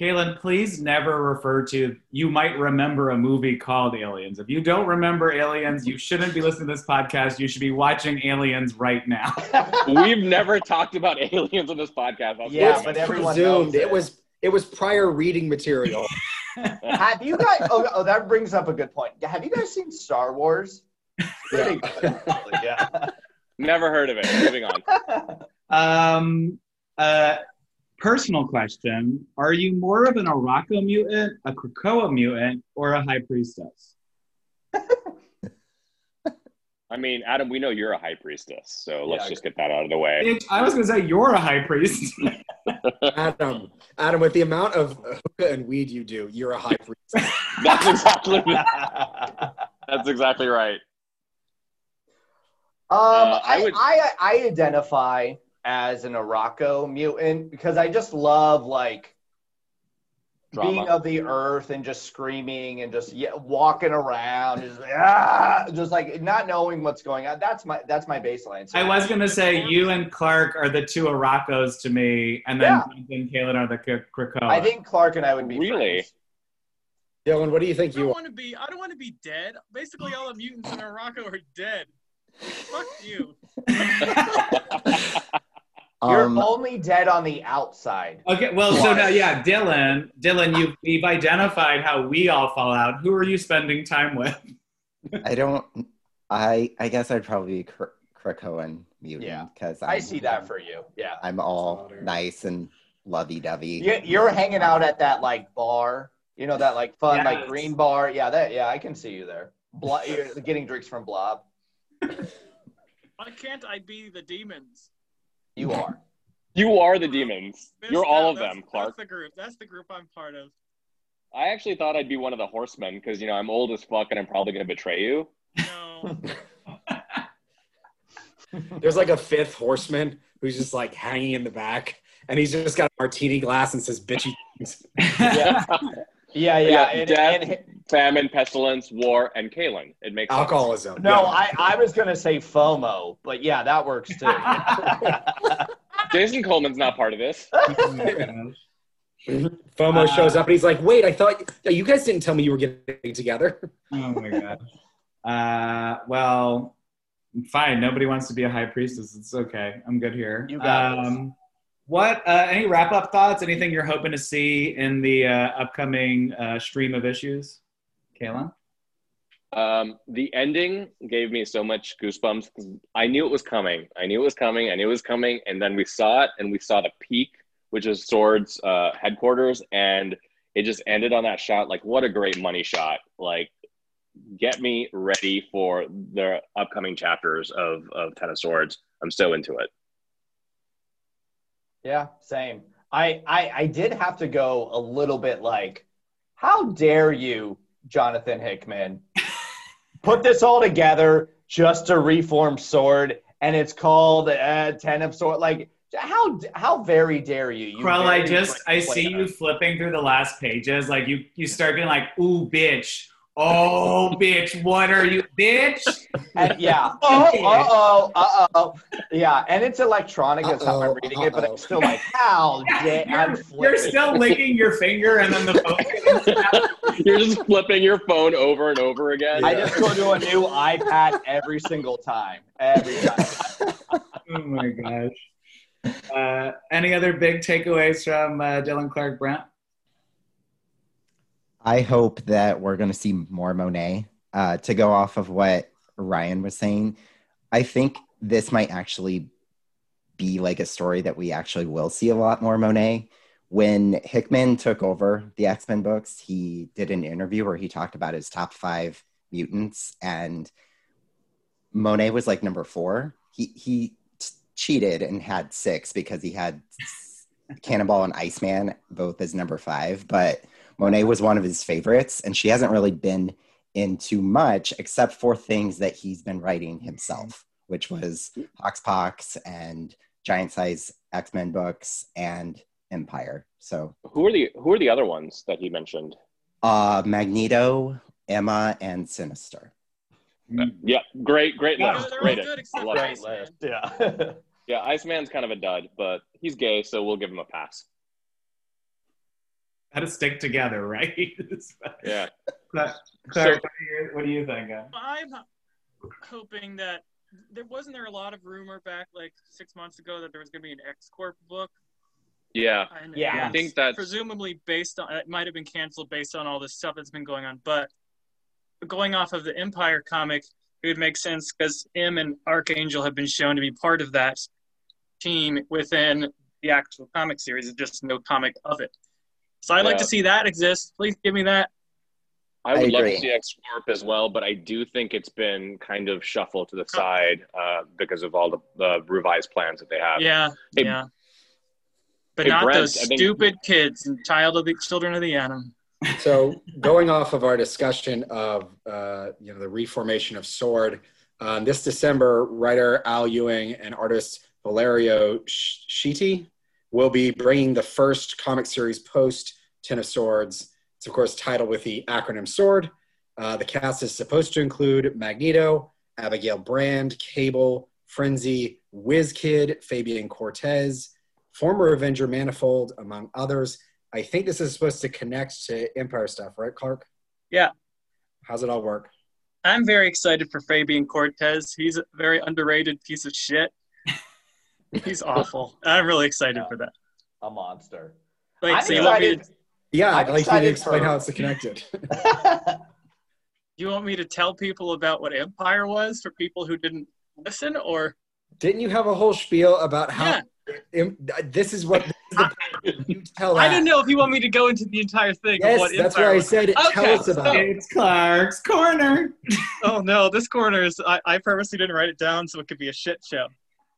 E: Kaylin, please never refer to. You might remember a movie called Aliens. If you don't remember Aliens, you shouldn't be listening to this podcast. You should be watching Aliens right now. [laughs]
B: We've never talked about aliens on this podcast. I'll
C: Yeah, but everyone
A: presumed
C: knows
A: it
C: it.
A: was it was prior reading material. [laughs]
C: Have you guys? Oh, oh, that brings up a good point. Have you guys seen Star Wars? Pretty good, actually, yeah.
B: never heard of it. Moving on.
E: Um, uh, personal question: Are you more of an Arakko mutant, a Krakoa mutant, or a High Priestess? [laughs]
B: I mean, Adam, we know you're a high priestess, so let's
C: Yeah.
B: just get that out of the way.
E: Bitch, I was gonna say you're a High Priest. [laughs]
A: Adam, Adam, with the amount of hookah and weed you do, you're a high priest. [laughs]
B: That's exactly that's exactly right.
C: Um,
B: Uh,
C: I,
B: I would-
C: I, I identify as an Arakko mutant because I just love like
B: Drama.
C: being of the earth and just screaming and just yeah, walking around, just ah, just like not knowing what's going on. That's my that's my baseline. So
E: I was gonna say you and Clark are the two Arakkos to me, and then
C: Yeah.
E: Jonathan and Kaylin are the K- Krakoa.
C: I think Clark and I would be
B: Really?
C: friends.
A: Dylan, what do you think
F: I don't
A: you
F: want to be. I don't want to be dead. Basically, all the mutants in Morocco are dead. Fuck you. [laughs]
C: You're
D: Um,
C: only dead on the outside.
E: Okay, well, so now, yeah, Dylan, Dylan, you we've identified how we all fall out. Who are you spending time with? [laughs]
D: I don't. I I guess I'd probably be Kra- Krakoan mutant
C: Yeah.
D: because
C: I see that for you. Yeah.
D: I'm all nice and lovey-dovey.
C: You- You're hanging out at that like bar, you know, that like fun like green bar. Yeah, that yeah, I can see you there. Blo- you're getting drinks from Blob.
F: Why can't I be the demons?
C: You [laughs] are.
B: you are the demons.
F: This-
B: You're all
F: that-
B: of them, Clark.
F: That's the group. That's the group I'm part of.
B: I actually thought I'd be one of the horsemen because you know I'm old as fuck and I'm probably gonna betray you.
F: No. [laughs]
A: There's like a fifth horseman who's just like hanging in the back, and he's just got a martini glass and says bitchy things. [laughs]
C: Yeah. Yeah, yeah.
B: Yeah,
C: and-
B: death.
C: and-
B: Famine, pestilence, war, and Kalen. It makes sense.
A: Alcoholism.
C: no,
A: Yeah.
C: I, I was gonna say FOMO, but yeah, that works too. [laughs]
B: Jason Coleman's not part of this. [laughs]
A: FOMO shows up and he's like, "Wait, I thought you guys didn't tell me you were getting together." [laughs]
E: Oh my god. Uh, well, fine. Nobody wants to be a high priestess. It's okay. I'm good here.
C: You got this.
E: um, What? Uh, any wrap up thoughts? Anything you're hoping to see in the uh, upcoming uh, stream of issues, Kayla?
B: Um, the ending gave me so much goosebumps. 'cause I knew it was coming. I knew it was coming. I knew it was coming. And then we saw it, and we saw the peak, which is Sword's uh, headquarters, and it just ended on that shot. Like, what a great money shot! Like, get me ready for the upcoming chapters of of Ten of Swords. I'm so into it.
C: yeah, same. I, I I did have to go a little bit like, how dare you, Jonathan Hickman, put this all together just to reform Sword, and it's called uh, Ten of Sword. Like, how how very dare you? you
E: Krell, I just I see you flipping through the last pages. Like you you start being like, "Ooh, bitch." Oh, bitch. What are you, bitch?
C: And yeah. [laughs] Oh, uh oh, uh oh. Yeah, and it's electronic as how I'm
A: Uh-oh,
C: reading it, but I'm still like, how dare I'm
E: You're, you're still licking your finger, and then the phone. [laughs] [laughs]
B: You're just flipping your phone over and over again.
C: I just go to a new iPad every single time. Every time. [laughs]
E: oh my gosh. Uh, any other big takeaways from uh, Dylan Clark Brent?
D: I hope that we're going to see more Monet. Uh, to go off of what Ryan was saying, I think this might actually be like a story that we actually will see a lot more Monet. When Hickman took over the X Men books, he did an interview where he talked about his top five mutants, and Monet was like number four. He he t- cheated and had six because he had [laughs] Cannonball and Iceman both as number five, but Monet was one of his favorites, and she hasn't really been into much except for things that he's been writing himself, which was HoX PoX and Giant Size X Men books and Empire. So,
B: who are the who are the other ones that he mentioned?
D: uh, Magneto, Emma, and Sinister.
B: Yeah, great, great
F: Yeah,
B: list.
F: they're
B: Great
F: good
B: list.
F: except
B: Love
F: for
B: it.
C: Yeah. [laughs]
B: Yeah, Iceman's kind of a dud, but he's gay, so we'll give him a pass.
E: Got to stick together, right? [laughs]
B: Yeah.
E: Clark,
B: So-
E: what, do you, what do you think?
F: I'm hoping that there wasn't there a lot of rumor back like six months ago that there was going to be an X Corp book.
B: Yeah.
F: And
C: Yeah.
B: I think that's
F: presumably based on it might have been canceled based on all this stuff that's been going on but going off of the empire comic it would make sense because him and archangel have been shown to be part of that team within the actual comic series there's just no comic of it. So i'd like to see that exist. Please give me that.
B: I would
D: I
B: love to see X Corp as well, but I do think it's been kind of shuffled to the side uh, because of all the, the revised plans that they have.
F: yeah
B: Hey-
F: yeah but
B: hey,
F: not
B: Brent,
F: those
B: I think-
F: stupid kids and child of the children of the atom
A: So, going off of our discussion of uh, you know the reformation of Sword, um, this December, writer Al Ewing and artist Valerio Sh- Schiti will be bringing the first comic series post Ten of Swords. It's of course titled with the acronym SWORD. Uh, the cast is supposed to include Magneto, Abigail Brand, Cable, Frenzy, WizKid, Fabian Cortez, former Avenger Manifold, among others. I think this is supposed to connect to Empire stuff, right, Clark?
F: Yeah.
A: How's it all work?
F: i'm very excited for fabian cortez he's a very underrated piece of shit [laughs] he's awful i'm really excited
C: Yeah.
F: for that
C: A monster.
F: Wait,
C: I'm
F: so you want, me to,
C: excited.
A: Yeah,
C: I'm
A: I'd like you to explain
C: for-
A: how it's connected. [laughs]
F: you want me to tell people about what Empire was for people who didn't listen, or
A: Didn't you have a whole spiel about how
F: yeah?
A: Im- this is what this is the you tell
F: I
A: that.
F: didn't know if you want me to go into the entire thing.
A: Yes,
F: what
A: that's
F: Empire
A: why I said tell
F: Okay,
A: us about it.
E: It's Clark's Corner. [laughs]
F: Oh no, this corner is. I, I purposely didn't write it down so it could be a shit show.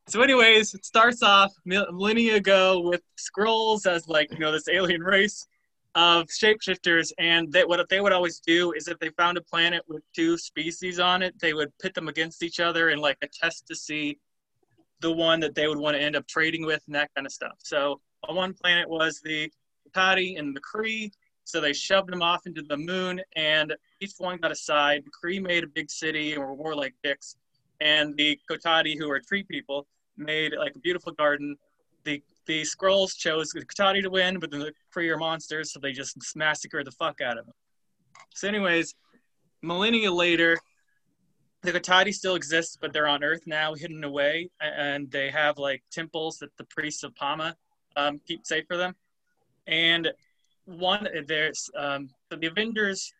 F: So, anyways, it starts off millennia ago with Skrulls as like you know this alien race of shapeshifters, and they, what they would always do is if they found a planet with two species on it, they would pit them against each other and like a test to see the one that they would want to end up trading with and that kind of stuff. So, on one planet was the Tati and the Kree. So they shoved them off into the moon, and each one got a side. The Kree made a big city and were more like dicks, and the Kotati, who are tree people, made like a beautiful garden. The the Skrulls chose the Kotati to win, but the Kree are monsters, so they just massacred the fuck out of them. So, anyways, millennia later, the Kotati still exists, but they're on Earth now, hidden away, and they have like temples that the priests of Pama um, keep safe for them. And one there's um, so the Avengers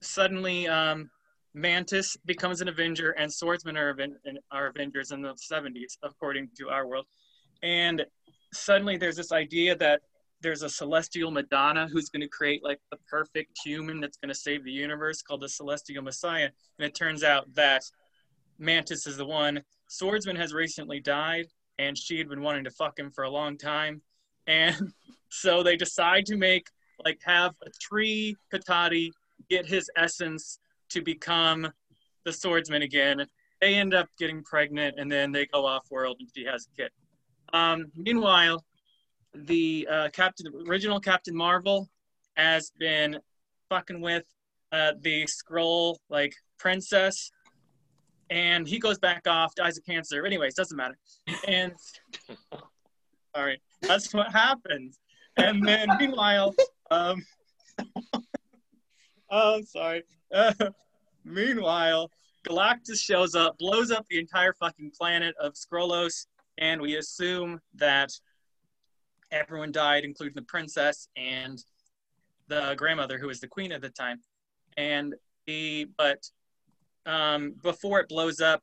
F: suddenly um, Mantis becomes an Avenger and Swordsman are, are Avengers in the 70s, according to our world. And suddenly there's this idea that there's a celestial Madonna who's going to create like the perfect human that's going to save the universe called the Celestial Messiah. And it turns out that Mantis is the one. Swordsman has recently died, and she had been wanting to fuck him for a long time. And [laughs] so they decide to make like have a tree Kotati get his essence to become the swordsman again. They end up getting pregnant and then they go off world and she has a kid. Um, meanwhile, the uh, Captain, original Captain Marvel, has been fucking with uh, the Skrull like princess, and he goes back off, dies of cancer. Anyways, doesn't matter. And [laughs] all right, that's what happens. And then meanwhile, um, [laughs] oh, I'm sorry. Uh, [laughs] meanwhile, Galactus shows up, blows up the entire fucking planet of Skrullos, and we assume that everyone died, including the princess and the grandmother, who was the queen at the time. And the but um, before it blows up,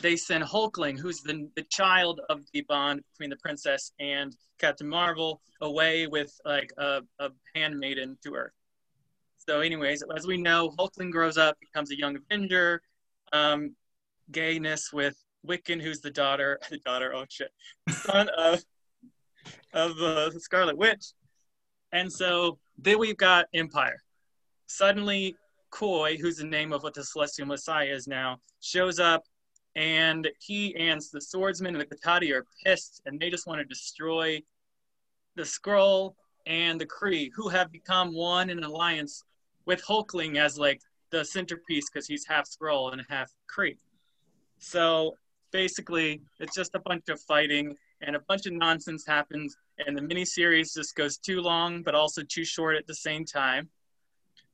F: they send Hulkling, who's the, the child of the bond between the princess and Captain Marvel, away with like a, a handmaiden to her. So, anyways, as we know, Hulkling grows up, becomes a young Avenger, um, gayness with Wiccan, who's the daughter, [laughs] the daughter, oh shit, son of of uh, the Scarlet Witch, and so then we've got Empire. Suddenly, Quoi, who's the name of what the Celestial Messiah is now, shows up, and he and the Swordsman and the Kotati are pissed, and they just want to destroy the Skrull and the Kree, who have become one in alliance with Hulkling as like the centerpiece because he's half Skrull and half Kree. So basically, it's just a bunch of fighting and a bunch of nonsense happens, and the miniseries just goes too long, but also too short at the same time.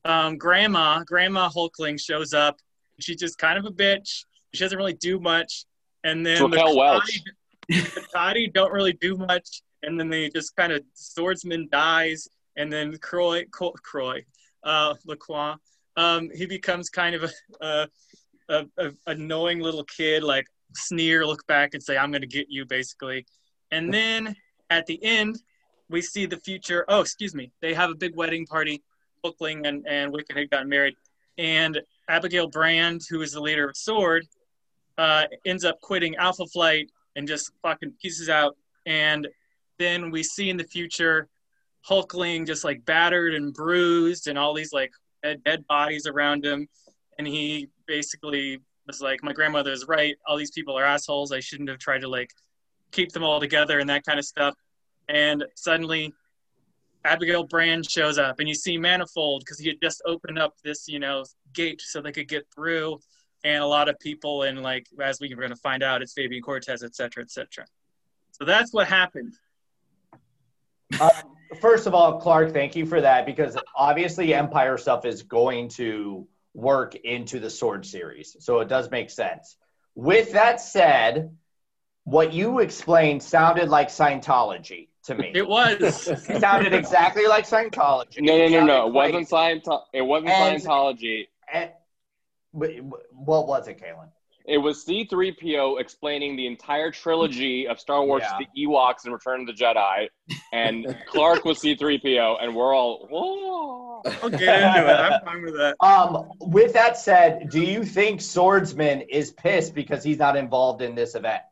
F: Um, grandma, Grandma Hulkling shows up. She's just kind of a bitch. She doesn't really do much, and then the
B: Welch. [laughs]
F: the Toddy don't really do much, and then they just kind of swordsman dies, and then Croy, Croy, uh, Lacroix, um, he becomes kind of a, a, a, a annoying little kid, like sneer, look back, and say, "I'm going to get you," basically. And then at the end, we see the future. Oh, excuse me. They have a big wedding party. Hulkling and and Wiccan had gotten married, and Abigail Brand, who is the leader of Sword, uh, ends up quitting Alpha Flight and just fucking pieces out. And then we see in the future Hulkling just like battered and bruised and all these like dead, dead bodies around him. And he basically was like, My grandmother is right. All these people are assholes. I shouldn't have tried to like keep them all together and that kind of stuff. And suddenly Abigail Brand shows up and you see Manifold because he had just opened up this, you know, gate so they could get through. And a lot of people, and like, as we are going to find out, it's Fabian Cortez, et cetera, et cetera. So that's what happened.
C: Um, first of all, Clark, thank you for that because obviously Empire stuff is going to work into the Sword series. So it does make sense. With that said, what you explained sounded like Scientology to me.
F: It was. [laughs]
C: It sounded exactly like Scientology.
B: No, no, no, no. It wasn't
C: great.
B: Scientology. It wasn't
C: And-
B: Scientology.
C: And- what was it, Kalen?
B: It was C3PO explaining the entire trilogy of Star Wars
C: Yeah.
B: to the Ewoks and Return of the Jedi, and [laughs] Clark was C3PO, and we're all, whoa.
F: I'll get into it. I'm fine with that.
C: Um, with that said, do you think Swordsman is pissed because he's not involved in this event?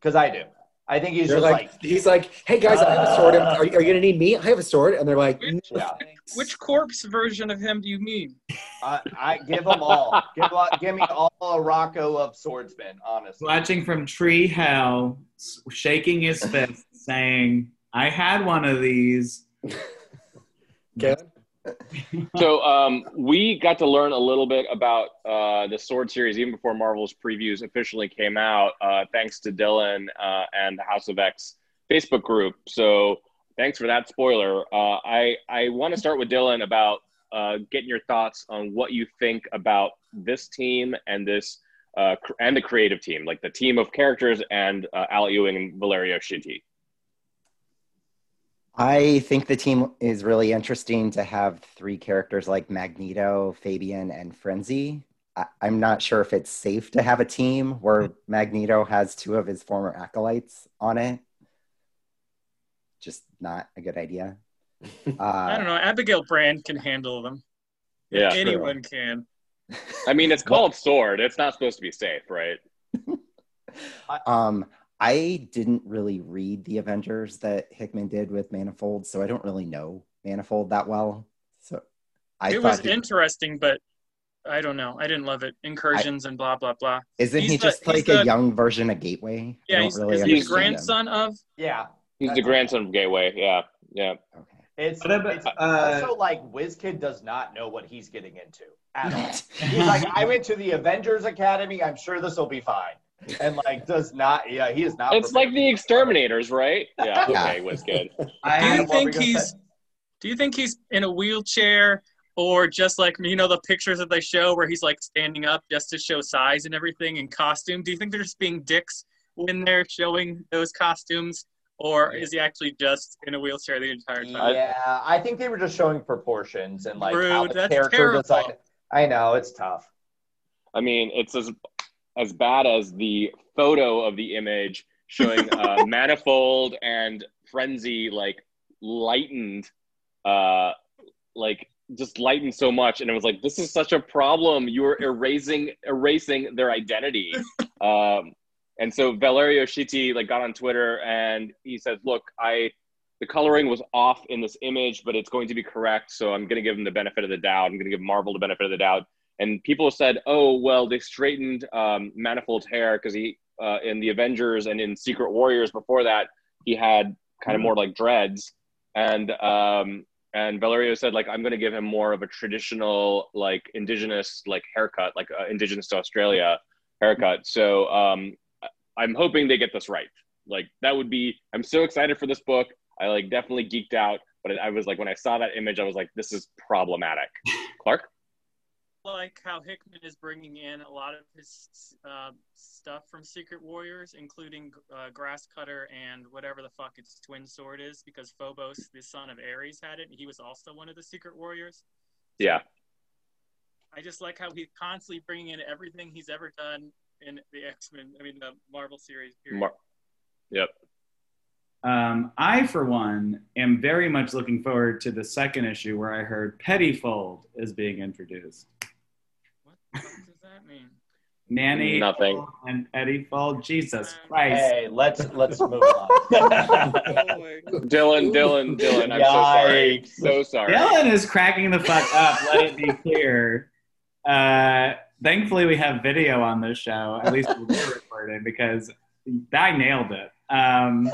C: Because I do. I think he's just
A: like,
C: like,
A: he's like, hey guys, I have a sword. Are you, are you gonna need me? I have a sword, and they're like,
F: Which-
A: "No,
C: yeah.
F: Which corpse version of him do you mean?
C: I, I give them all. Give, give me all a Rocco of Swordsman, honestly.
E: Watching from Tree Hell, shaking his fist, saying, I had one of these. [laughs]
A: Kevin?
B: So um, we got to learn a little bit about uh, the Sword series even before Marvel's previews officially came out, uh, thanks to Dylan uh, and the House of X Facebook group. So thanks for that spoiler. Uh, I I want to start with Dylan about uh, getting your thoughts on what you think about this team and this uh, and the creative team, like the team of characters and Al Ewing and Valerio Schiti.
D: I think the team is really interesting to have three characters like Magneto, Fabian, and Frenzy. I, I'm not sure if it's safe to have a team where Magneto has two of his former acolytes on it. Just not a good idea. Uh, [laughs]
F: I don't know. Abigail Brand can handle them.
B: Yeah,
F: Anyone can.
B: I mean it's called Sword. It's not supposed to be safe, right? [laughs]
D: Um, I didn't really read the Avengers that Hickman did with Manifold, so I don't really know Manifold that well. So I
F: it was
D: he-
F: interesting, but I don't know. I didn't love it. Incursions and blah blah blah.
D: isn't
F: he's
D: he just
F: he's
D: like
F: the-
D: a young version of Gateway?
F: Yeah, he's,
D: really
F: is he the
D: understand him.
F: grandson of?
C: Yeah.
B: He's the grandson of Gateway. Yeah, yeah.
D: Okay.
C: It's,
E: What about,
C: it's
E: uh,
C: also like WizKid does not know what he's getting into at all. [laughs] He's like, I went to the Avengers Academy. I'm sure this will be fine. And like, does not. Yeah, he is not.
B: It's like the Exterminators, right? Yeah. [laughs]
D: Yeah.
B: Okay, was good. [laughs]
F: Do
E: I,
F: you think he's?
C: say.
F: Do you think he's in a wheelchair, or just like you know the pictures that they show where he's like standing up just to show size and everything in costume. Do you think they're just being dicks when they're showing those costumes, or is he actually just in a wheelchair the entire time?
C: yeah, I think they were just showing proportions and like how
F: Rude,
C: the
F: that's
C: character
F: terrible.
C: design. I know it's tough.
B: I mean, it's as as bad as the photo of the image showing uh, [laughs] manifold and frenzy like lightened, uh, like just lightened so much, and it was like this is such a problem. You're erasing erasing their identity. [laughs] um, and so Valerio Schiti like got on Twitter and he said, "Look, I." The coloring was off in this image, but it's going to be correct. So I'm going to give them the benefit of the doubt. I'm going to give Marvel the benefit of the doubt and people said, "Oh, well, they straightened um, Manifold's hair because he uh, in the Avengers and in Secret Warriors before that he had kind of more like dreads." And um, and Valerio said, "Like I'm going to give him more of a traditional, like indigenous, like haircut, like uh, indigenous to Australia haircut." So um, I'm hoping they get this right. Like that would be. I'm so excited for this book. I like definitely geeked out, but I was like when I saw that image, I was like, "This is problematic." [laughs] Clark.
F: Like how Hickman is bringing in a lot of his uh, stuff from Secret Warriors, including uh, Grass Cutter and whatever the fuck its twin sword is, because Phobos, the son of Ares, had it. And he was also one of the Secret Warriors.
B: Yeah.
F: I just like how he's constantly bringing in everything he's ever done in the X Men, I mean, the Marvel series. Period.
B: Mar- yep.
E: Um, I, for one, am very much looking forward to the second issue where I heard Pettyfold is being introduced.
F: What does that mean?
E: Nanny
B: Nothing.
E: Fold and Eddie Fold. Jesus Christ.
C: Hey, let's let's move on. [laughs]
B: Dylan, Dylan, Dylan. I'm so sorry. So sorry.
E: Dylan is cracking the fuck up. Let it be clear. Uh, thankfully, we have video on this show. At least we're recording because I nailed it. Um,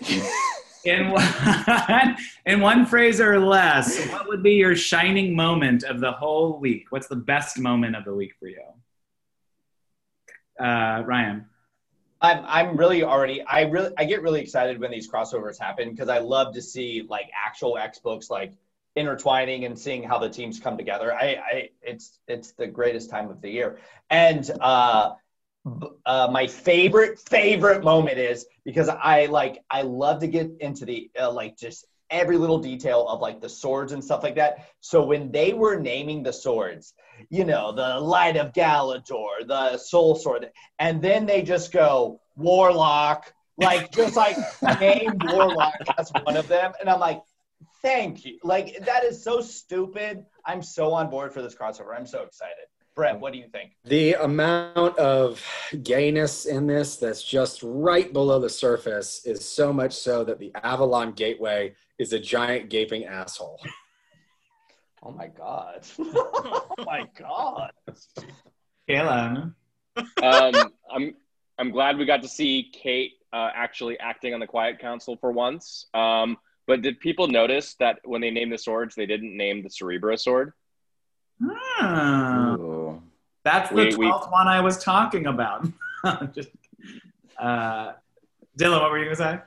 E: [laughs] in one, [laughs] in one phrase or less, what would be your shining moment of the whole week? What's the best moment of the week for you? Uh, Ryan.
C: I'm I'm really already I really I get really excited when these crossovers happen because I love to see like actual X books like intertwining and seeing how the teams come together. I, I it's it's the greatest time of the year. And uh, uh, my favorite favorite moment is because I like I love to get into the uh, like just every little detail of like the swords and stuff like that. So when they were naming the swords, you know, the Light of Galador, the Soul Sword, and then they just go Warlock, like just like [laughs] name Warlock as one of them, and I'm like, thank you. Like that is so stupid. I'm so on board for this crossover. I'm so excited. Brett, what do you think?
A: The amount of gayness in this that's just right below the surface is so much so that the Avalon Gateway is a giant gaping asshole. [laughs]
C: Oh my god. [laughs] oh my [laughs] god.
E: Kayla.
B: um, I'm I'm glad we got to see Kate uh, actually acting on the Quiet Council for once. Um, but did people notice that when they named the swords, they didn't name the Cerebro sword?
E: Hmm.
D: Ooh.
E: That's the
B: We- we-
E: 12th one I was talking about. [laughs] Just, uh, Dylan, what were you going to say?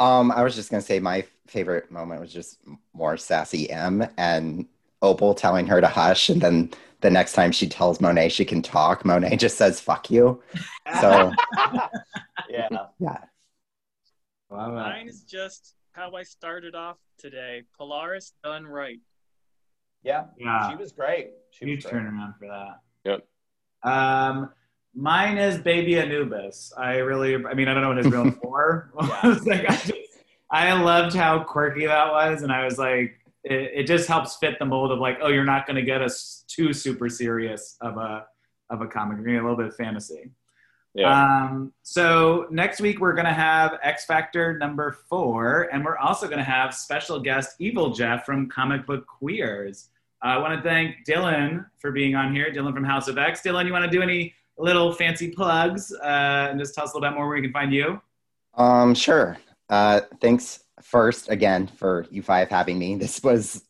D: Um, I was just gonna say my favorite moment was just more sassy M and Opal telling her to hush, and then the next time she tells Monet she can talk, Monet just says "fuck you." So [laughs]
C: Yeah.
D: yeah,
E: Wow.
F: Mine is just how I started off today. Polaris done right.
C: Yeah.
E: Yeah.
C: She was great. She was
E: Huge
C: great.
E: turnaround for that.
B: Yep.
E: Um, mine is Baby Anubis. I really, I mean, I don't know what his real [laughs] for. [laughs] Like, I, just, I loved how quirky that was, and I was like, it, it just helps fit the mold of like, oh, you're not going to get us too super serious of a of a comic. You're going to get a little bit of fantasy.
B: Yeah.
E: Um, so next week we're going to have X Factor number four, and we're also going to have special guest Evil Jeff from Comic Book Queers. Uh, I want to thank Dylan for being on here. Dylan from House of X. Dylan, you want to do any little fancy plugs uh, and just tell us a little bit more where we can find you?
D: um, sure. Uh, thanks first again for you five having me. This was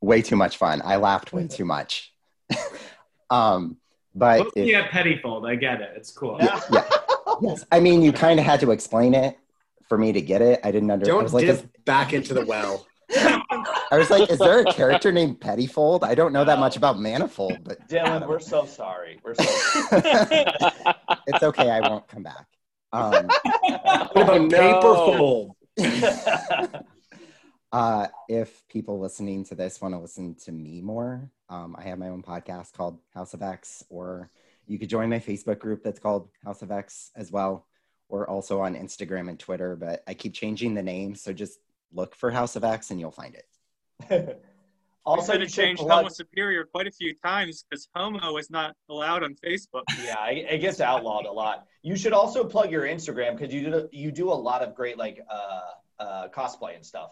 D: way too much fun. I laughed way too much. [laughs] um, but
E: We'll
D: if-
E: see Pettyfold. I get it. It's cool.
C: Yeah.
D: yes, I mean you kind of had to explain it for me to get it. I didn't understand. I
A: Don't
D: was like,
A: dip back into the well. [laughs]
D: I was like, is there a character named Pettyfold? I don't know that much about Manifold, but
C: Dylan, we're so sorry. We're so
D: it's okay. I won't come back. Um, [laughs]
A: What about
B: Oh, no.
A: Paperfold? [laughs]
D: uh, if people listening to this want to listen to me more, um, I have my own podcast called House of X, or you could join my Facebook group that's called House of X as well, or also on Instagram and Twitter. But I keep changing the name, so just look for House of X and you'll find it. [laughs]
C: also,
F: We've
C: you
F: had to change
C: plug-
F: Homo Superior quite a few times because Homo is not allowed on Facebook. [laughs]
C: Yeah, it, it gets outlawed a lot. You should also plug your Instagram because you do you do a lot of great like uh, uh, cosplay and stuff.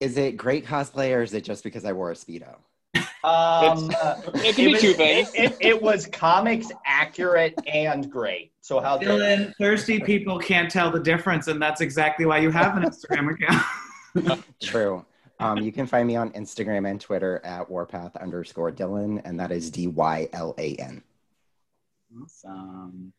D: Is it great cosplay, or is it just because I wore a speedo? [laughs]
C: Um, uh,
B: It can be
C: was-
B: two.
C: It, it, it was comics accurate and great. So how dare
E: Dylan, thirsty people can't tell the difference, and that's exactly why you have an Instagram account.
D: True. Um, you can find me on Instagram and Twitter at warpath underscore Dylan, and that is D Y L A N.
E: Awesome.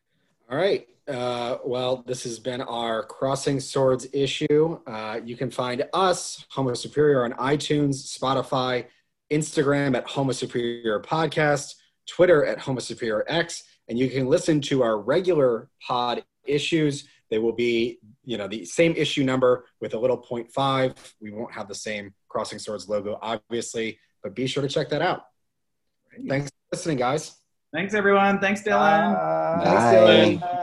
A: All right. Uh, well, this has been our Crossing Swords issue. Uh, you can find us, Homo Superior, on iTunes, Spotify, Instagram at Homo Superior Podcast, Twitter at Homo Superior X, and you can listen to our regular pod issues. They will be, you know, the same issue number with a little point 0.5. We won't have the same Crossing Swords logo, obviously, but be sure to check that out. Thanks for listening, guys.
E: Thanks, everyone. Thanks, Dylan.
D: Bye.
C: Dylan.